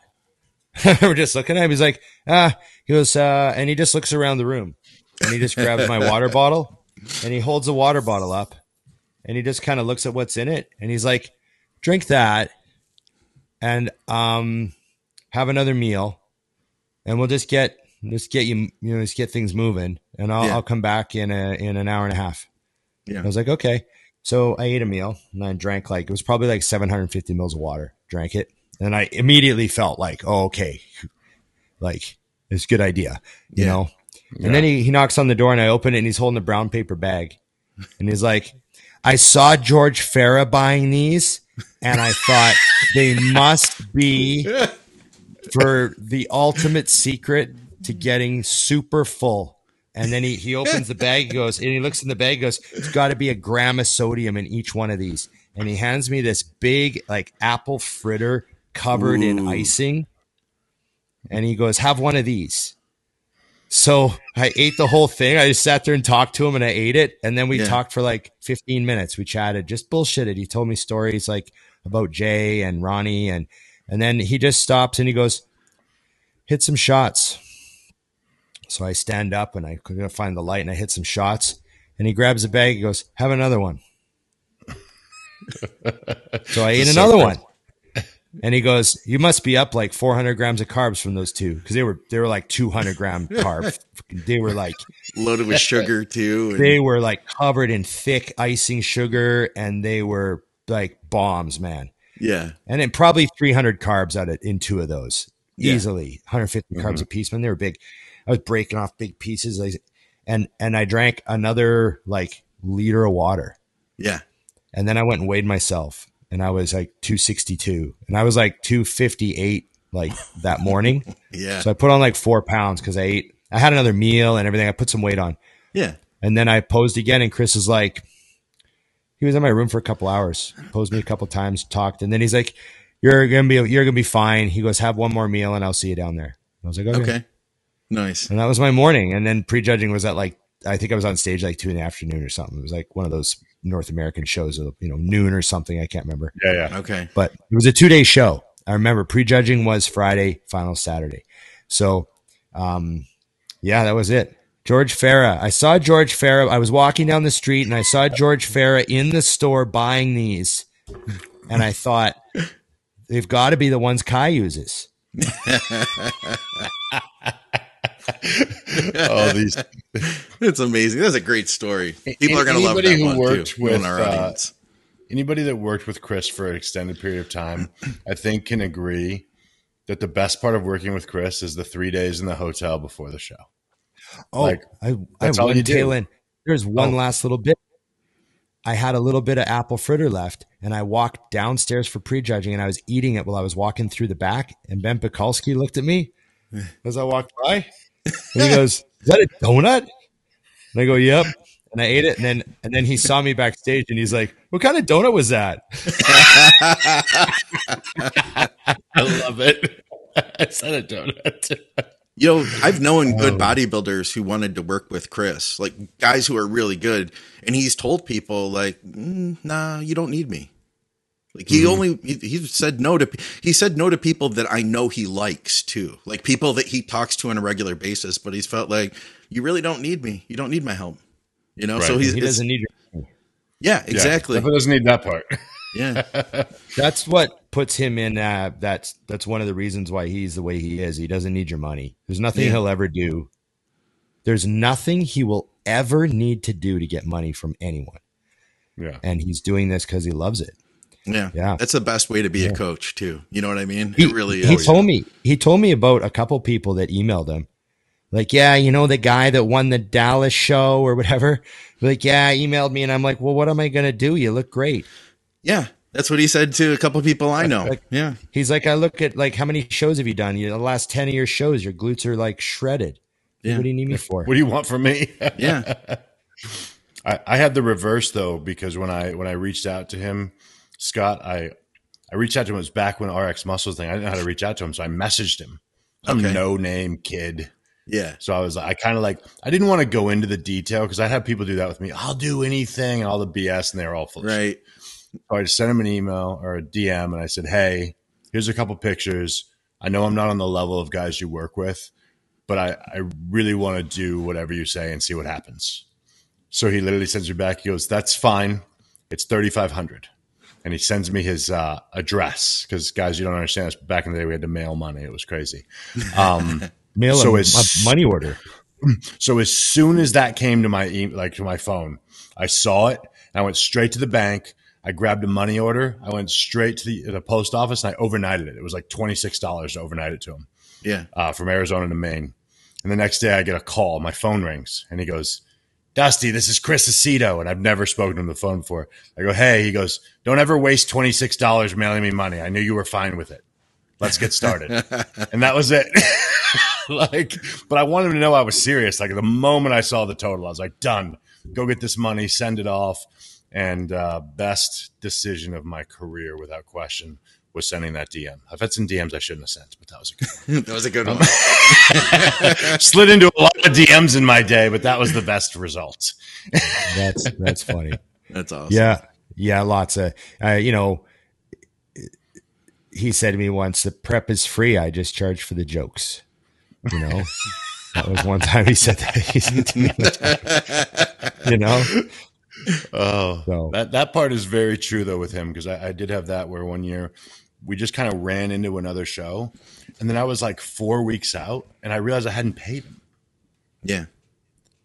We're just looking at him. He's like, ah, he goes, uh, and he just looks around the room, and he just grabs my water bottle, and he holds the water bottle up, and he just kind of looks at what's in it, and he's like, drink that and um have another meal and we'll just get just get you you know just get things moving and I'll, Yeah. I'll come back in a in an hour and a half Yeah. I was like okay so I ate a meal and I drank like it was probably like 750 mils of water drank it and I immediately felt like oh okay like it's a good idea you Yeah. know and then he, he knocks on the door and I open it and he's holding a brown paper bag and he's like I saw George Farah buying these and I thought they must be for the ultimate secret to getting super full. And then he, he opens the bag, he goes, and he looks in the bag, goes, it's got to be a gram of sodium in each one of these. And he hands me this big, like apple fritter covered in icing. And he goes, have one of these. So I ate the whole thing. I just sat there and talked to him and I ate it. And then we Yeah. talked for like 15 minutes. We chatted, just bullshitted. He told me stories like about Jay and Ronnie. And, and then he just stops and he goes, hit some shots. So I stand up and I go find the light and I hit some shots. And he grabs a bag. He goes, have another one. so I ate another one. And he goes, "You must be up like 400 grams of carbs from those two because they were they were like 200 gram carb. they were like Loaded with sugar too. and- they were like covered in thick icing sugar, and they were like bombs, man. yeah. And then probably 300 carbs out of in two of those Yeah. easily, 150 Mm-hmm. carbs a piece. Man, they were big. I was breaking off big pieces, like, and and I drank another like liter of water. Yeah. And then I went and weighed myself and I was like 262 and I was like 258 like that morning. Yeah. so I put on like four pounds because I ate, I had another meal and everything. I put some weight on Yeah. and then I posed again and Chris is like, he was in my room for a couple hours, posed me a couple times, talked. And then he's like, you're going to be, you're going to be fine. He goes, have one more meal and I'll see you down there. I was like, okay. Okay. Nice. And that was my morning. And then prejudging was at like, I think I was on stage like two in the afternoon or something. It was like one of those North American shows of, you know, noon or something. I can't remember Yeah, yeah. Okay. but it was a two day show. I remember prejudging was Friday, final Saturday. So, um, yeah, that was it. George Farah. I saw George Farah. I was walking down the street and I saw George Farah in the store buying these. And I thought, they've got to be the ones Kai uses. Oh, these It's amazing. That's a great story. People are going to love Anybody that who one worked too. with, in our uh, anybody that worked with Chris for an extended period of time, I think can agree that the best part of working with Chris is the three days in the hotel before the show. Oh, Like, I, I that's all one you do. tail end. There's one Oh. last little bit. I had a little bit of apple fritter left, and I walked downstairs for prejudging, and I was eating it while I was walking through the back. And Ben Pakulski looked at me as I walked by, and he goes, "Is that a donut?" And I go, "Yep." And I ate it, and then and then he saw me backstage, and he's like, "What kind of donut was that?" I love it. I said a donut. You know, I've known good bodybuilders who wanted to work with Chris, like guys who are really good, and he's told people like, mm, "Nah, you don't need me." Like he only he, he said no to he said no to people that I know he likes too, like people that he talks to on a regular basis. But he's felt like you really don't need me. You don't need my help. You know, so Right. he's he doesn't need your yeah, exactly. Yeah, doesn't need that part. Yeah, That's what puts him in. Uh, that's that's one of the reasons why he's the way he is. He doesn't need your money. There's nothing Yeah. he'll ever do. There's nothing he will ever need to do to get money from anyone, Yeah. and he's doing this because he loves it. Yeah, Yeah. That's the best way to be a coach too. You know what I mean? He, it really he is. told me he told me about a couple people that emailed him. Like, yeah, you know the guy that won the Dallas show or whatever. Like, yeah, emailed me, and I'm like, well, what am I gonna do? You look great. Yeah, that's what he said to a couple people I know. Like- yeah, He's like, I look at like how many shows have you done? You know, the last ten of your shows, your glutes are like shredded. Yeah. What do you need me for? What do you want from me? yeah, I, I had the reverse though because when I when I reached out to him, Scott, I I reached out to him. It was back when RX Muscles thing. I didn't know how to reach out to him, so I messaged him. Some Okay. no name kid. yeah, So I was like, I kind of like I didn't want to go into the detail because I had people do that with me. I'll do anything and all the BS, and they're all full. right. So I just sent him an email or a DM, and I said, "Hey, here's a couple pictures. I know I'm not on the level of guys you work with, but I, I really want to do whatever you say and see what happens." So he literally sends me back. He goes, "That's fine. It's thirty five hundred. And he sends me his uh, address because guys, you don't understand this. Back in the day, we had to mail money. It was crazy. Um, Mail So a, it's- a money order. so as soon as that came to my e- like to my phone, I saw it and I went straight to the bank. I grabbed a money order. I went straight to the, the post office and I overnighted it. It was like twenty six dollars to overnight it to him Yeah, uh, from Arizona to Maine. And the next day I get a call. My phone rings and he goes, Dusty, this is Chris Aceto. And I've never spoken to him on the phone before. I go, Hey, he goes, Don't ever waste $26 mailing me money. I knew you were fine with it. Let's get started. and that was it. like, but I wanted him to know I was serious. Like the moment I saw the total, I was like, done. Go get this money, send it off. And uh, best decision of my career without question was sending that DM. I've had some DMs I shouldn't have sent, but that was a good that was a good one. slid into a lot of DMs in my day, but that was the best result. That's that's funny. That's awesome. Yeah, yeah, lots of uh, you know. He said to me once, "The prep is free. I just charge for the jokes." You know, that was one time he said that. He said to me, you know, Oh, So- that that part is very true though with him because I, I did have that where one year we just kind of ran into another show, and then I was like four weeks out, and I realized I hadn't paid him, yeah,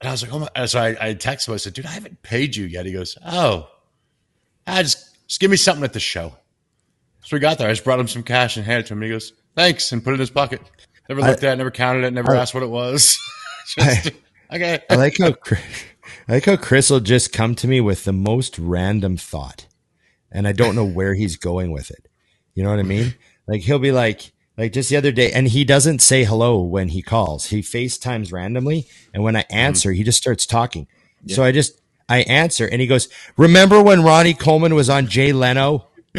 and I was like, oh my! So I, I texted him. I said, dude, I haven't paid you yet. He goes, oh, I just just give me something at the show. So we got there. I just brought him some cash and handed it to him. And he goes, thanks, and put it in his pocket. Never looked at it, never counted it, never I- asked what it was. just, okay. I like how Chris, I like how Chris will just come to me with the most random thought, and I don't know where he's going with it. You know what I mean? Like he'll be like, like just the other day, and he doesn't say hello when he calls. He FaceTimes randomly, and when I mm-hmm. answer, he just starts talking. So I just I answer, and he goes, "Remember when Ronnie Coleman was on Jay Leno?"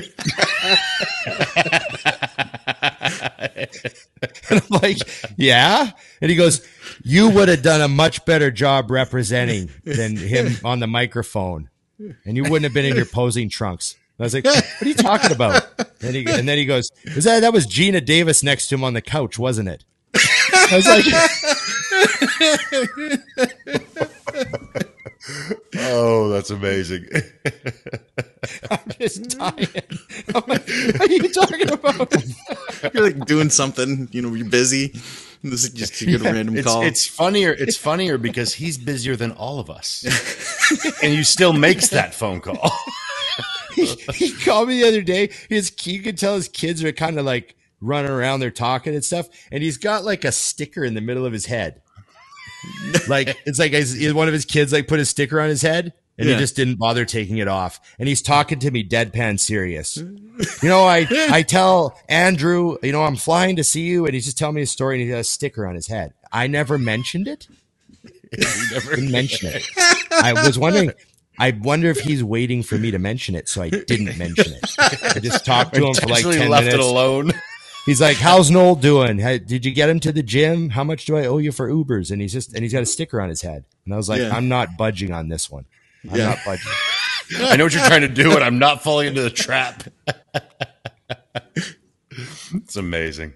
And I'm like, yeah. And he goes, you would have done a much better job representing than him on the microphone. And you wouldn't have been in your posing trunks. And I was like, what are you talking about? And, he, and then he goes, was that, that was Geena Davis next to him on the couch, wasn't it? I was like, Oh, that's amazing. I'm just dying. I'm like, what are you talking about? you're like doing something. You know, you're busy. This is just a good random It's, call. it's funnier. It's funnier because he's busier than all of us, and you still makes that phone call. he, he called me the other day. His you could tell his kids are kind of like running around, they're talking and stuff, and he's got like a sticker in the middle of his head. like it's like his, one of his kids like put a sticker on his head, and Yeah. he just didn't bother taking it off. And he's talking to me deadpan serious. You know, I I tell Andrew, you know, I'm flying to see you, and he's just telling me a story, and he has a sticker on his head. I never mentioned it. Didn't mention it. I was wondering. I wonder if he's waiting for me to mention it, so I didn't mention it. I just talked to him for like ten left minutes. it alone. He's like, "How's Noel doing? Hey, did you get him to the gym? How much do I owe you for Ubers?" And he's just and he's got a sticker on his head. And I was like, Yeah. "I'm not budging on this one. I'm Yeah. not budging." I know what you're trying to do, and I'm not falling into the trap. it's amazing.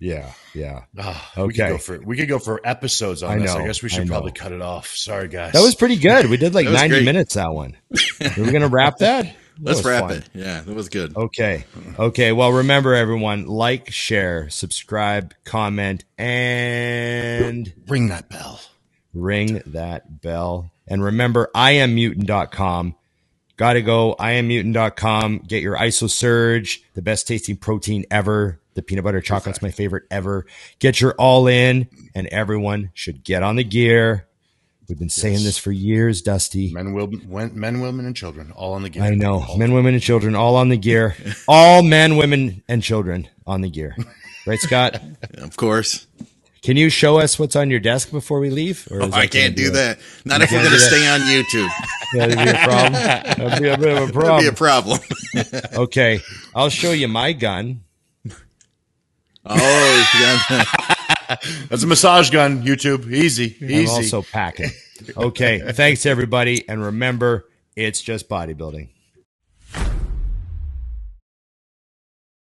Yeah, yeah. Ah, We Okay. could go for we could go for episodes on I this. I guess we should probably cut it off. Sorry, guys. That was pretty good. We did like 90 great. minutes that one. Are we gonna wrap that? That Let's wrap fun. it. Yeah, that was good. Okay. Okay. Well, remember everyone, like, share, subscribe, comment, and ring that bell. ring that bell. And remember, iammutant.com. Gotta go, iammutant.com. Get your ISO Surge, the best tasting protein ever. The peanut butter chocolate's my favorite ever. Get your all in, and everyone should get on the gear. We've been saying this for years, Dusty. Men, will, men, women, and children all on the gear. I know. Men, women, and children all on the gear. all men, women, and children on the gear. Right, Scott? Of course. Can you show us what's on your desk before we leave? Or Oh, I can't do that. Not if we're going to stay on YouTube. That'd be a problem. That'd be a bit of a That'd be a problem. problem. Okay, I'll show you my gun. Oh, yeah. That's a massage gun. YouTube, easy, I'm easy. also packing. Okay, thanks everybody, and remember, it's just bodybuilding.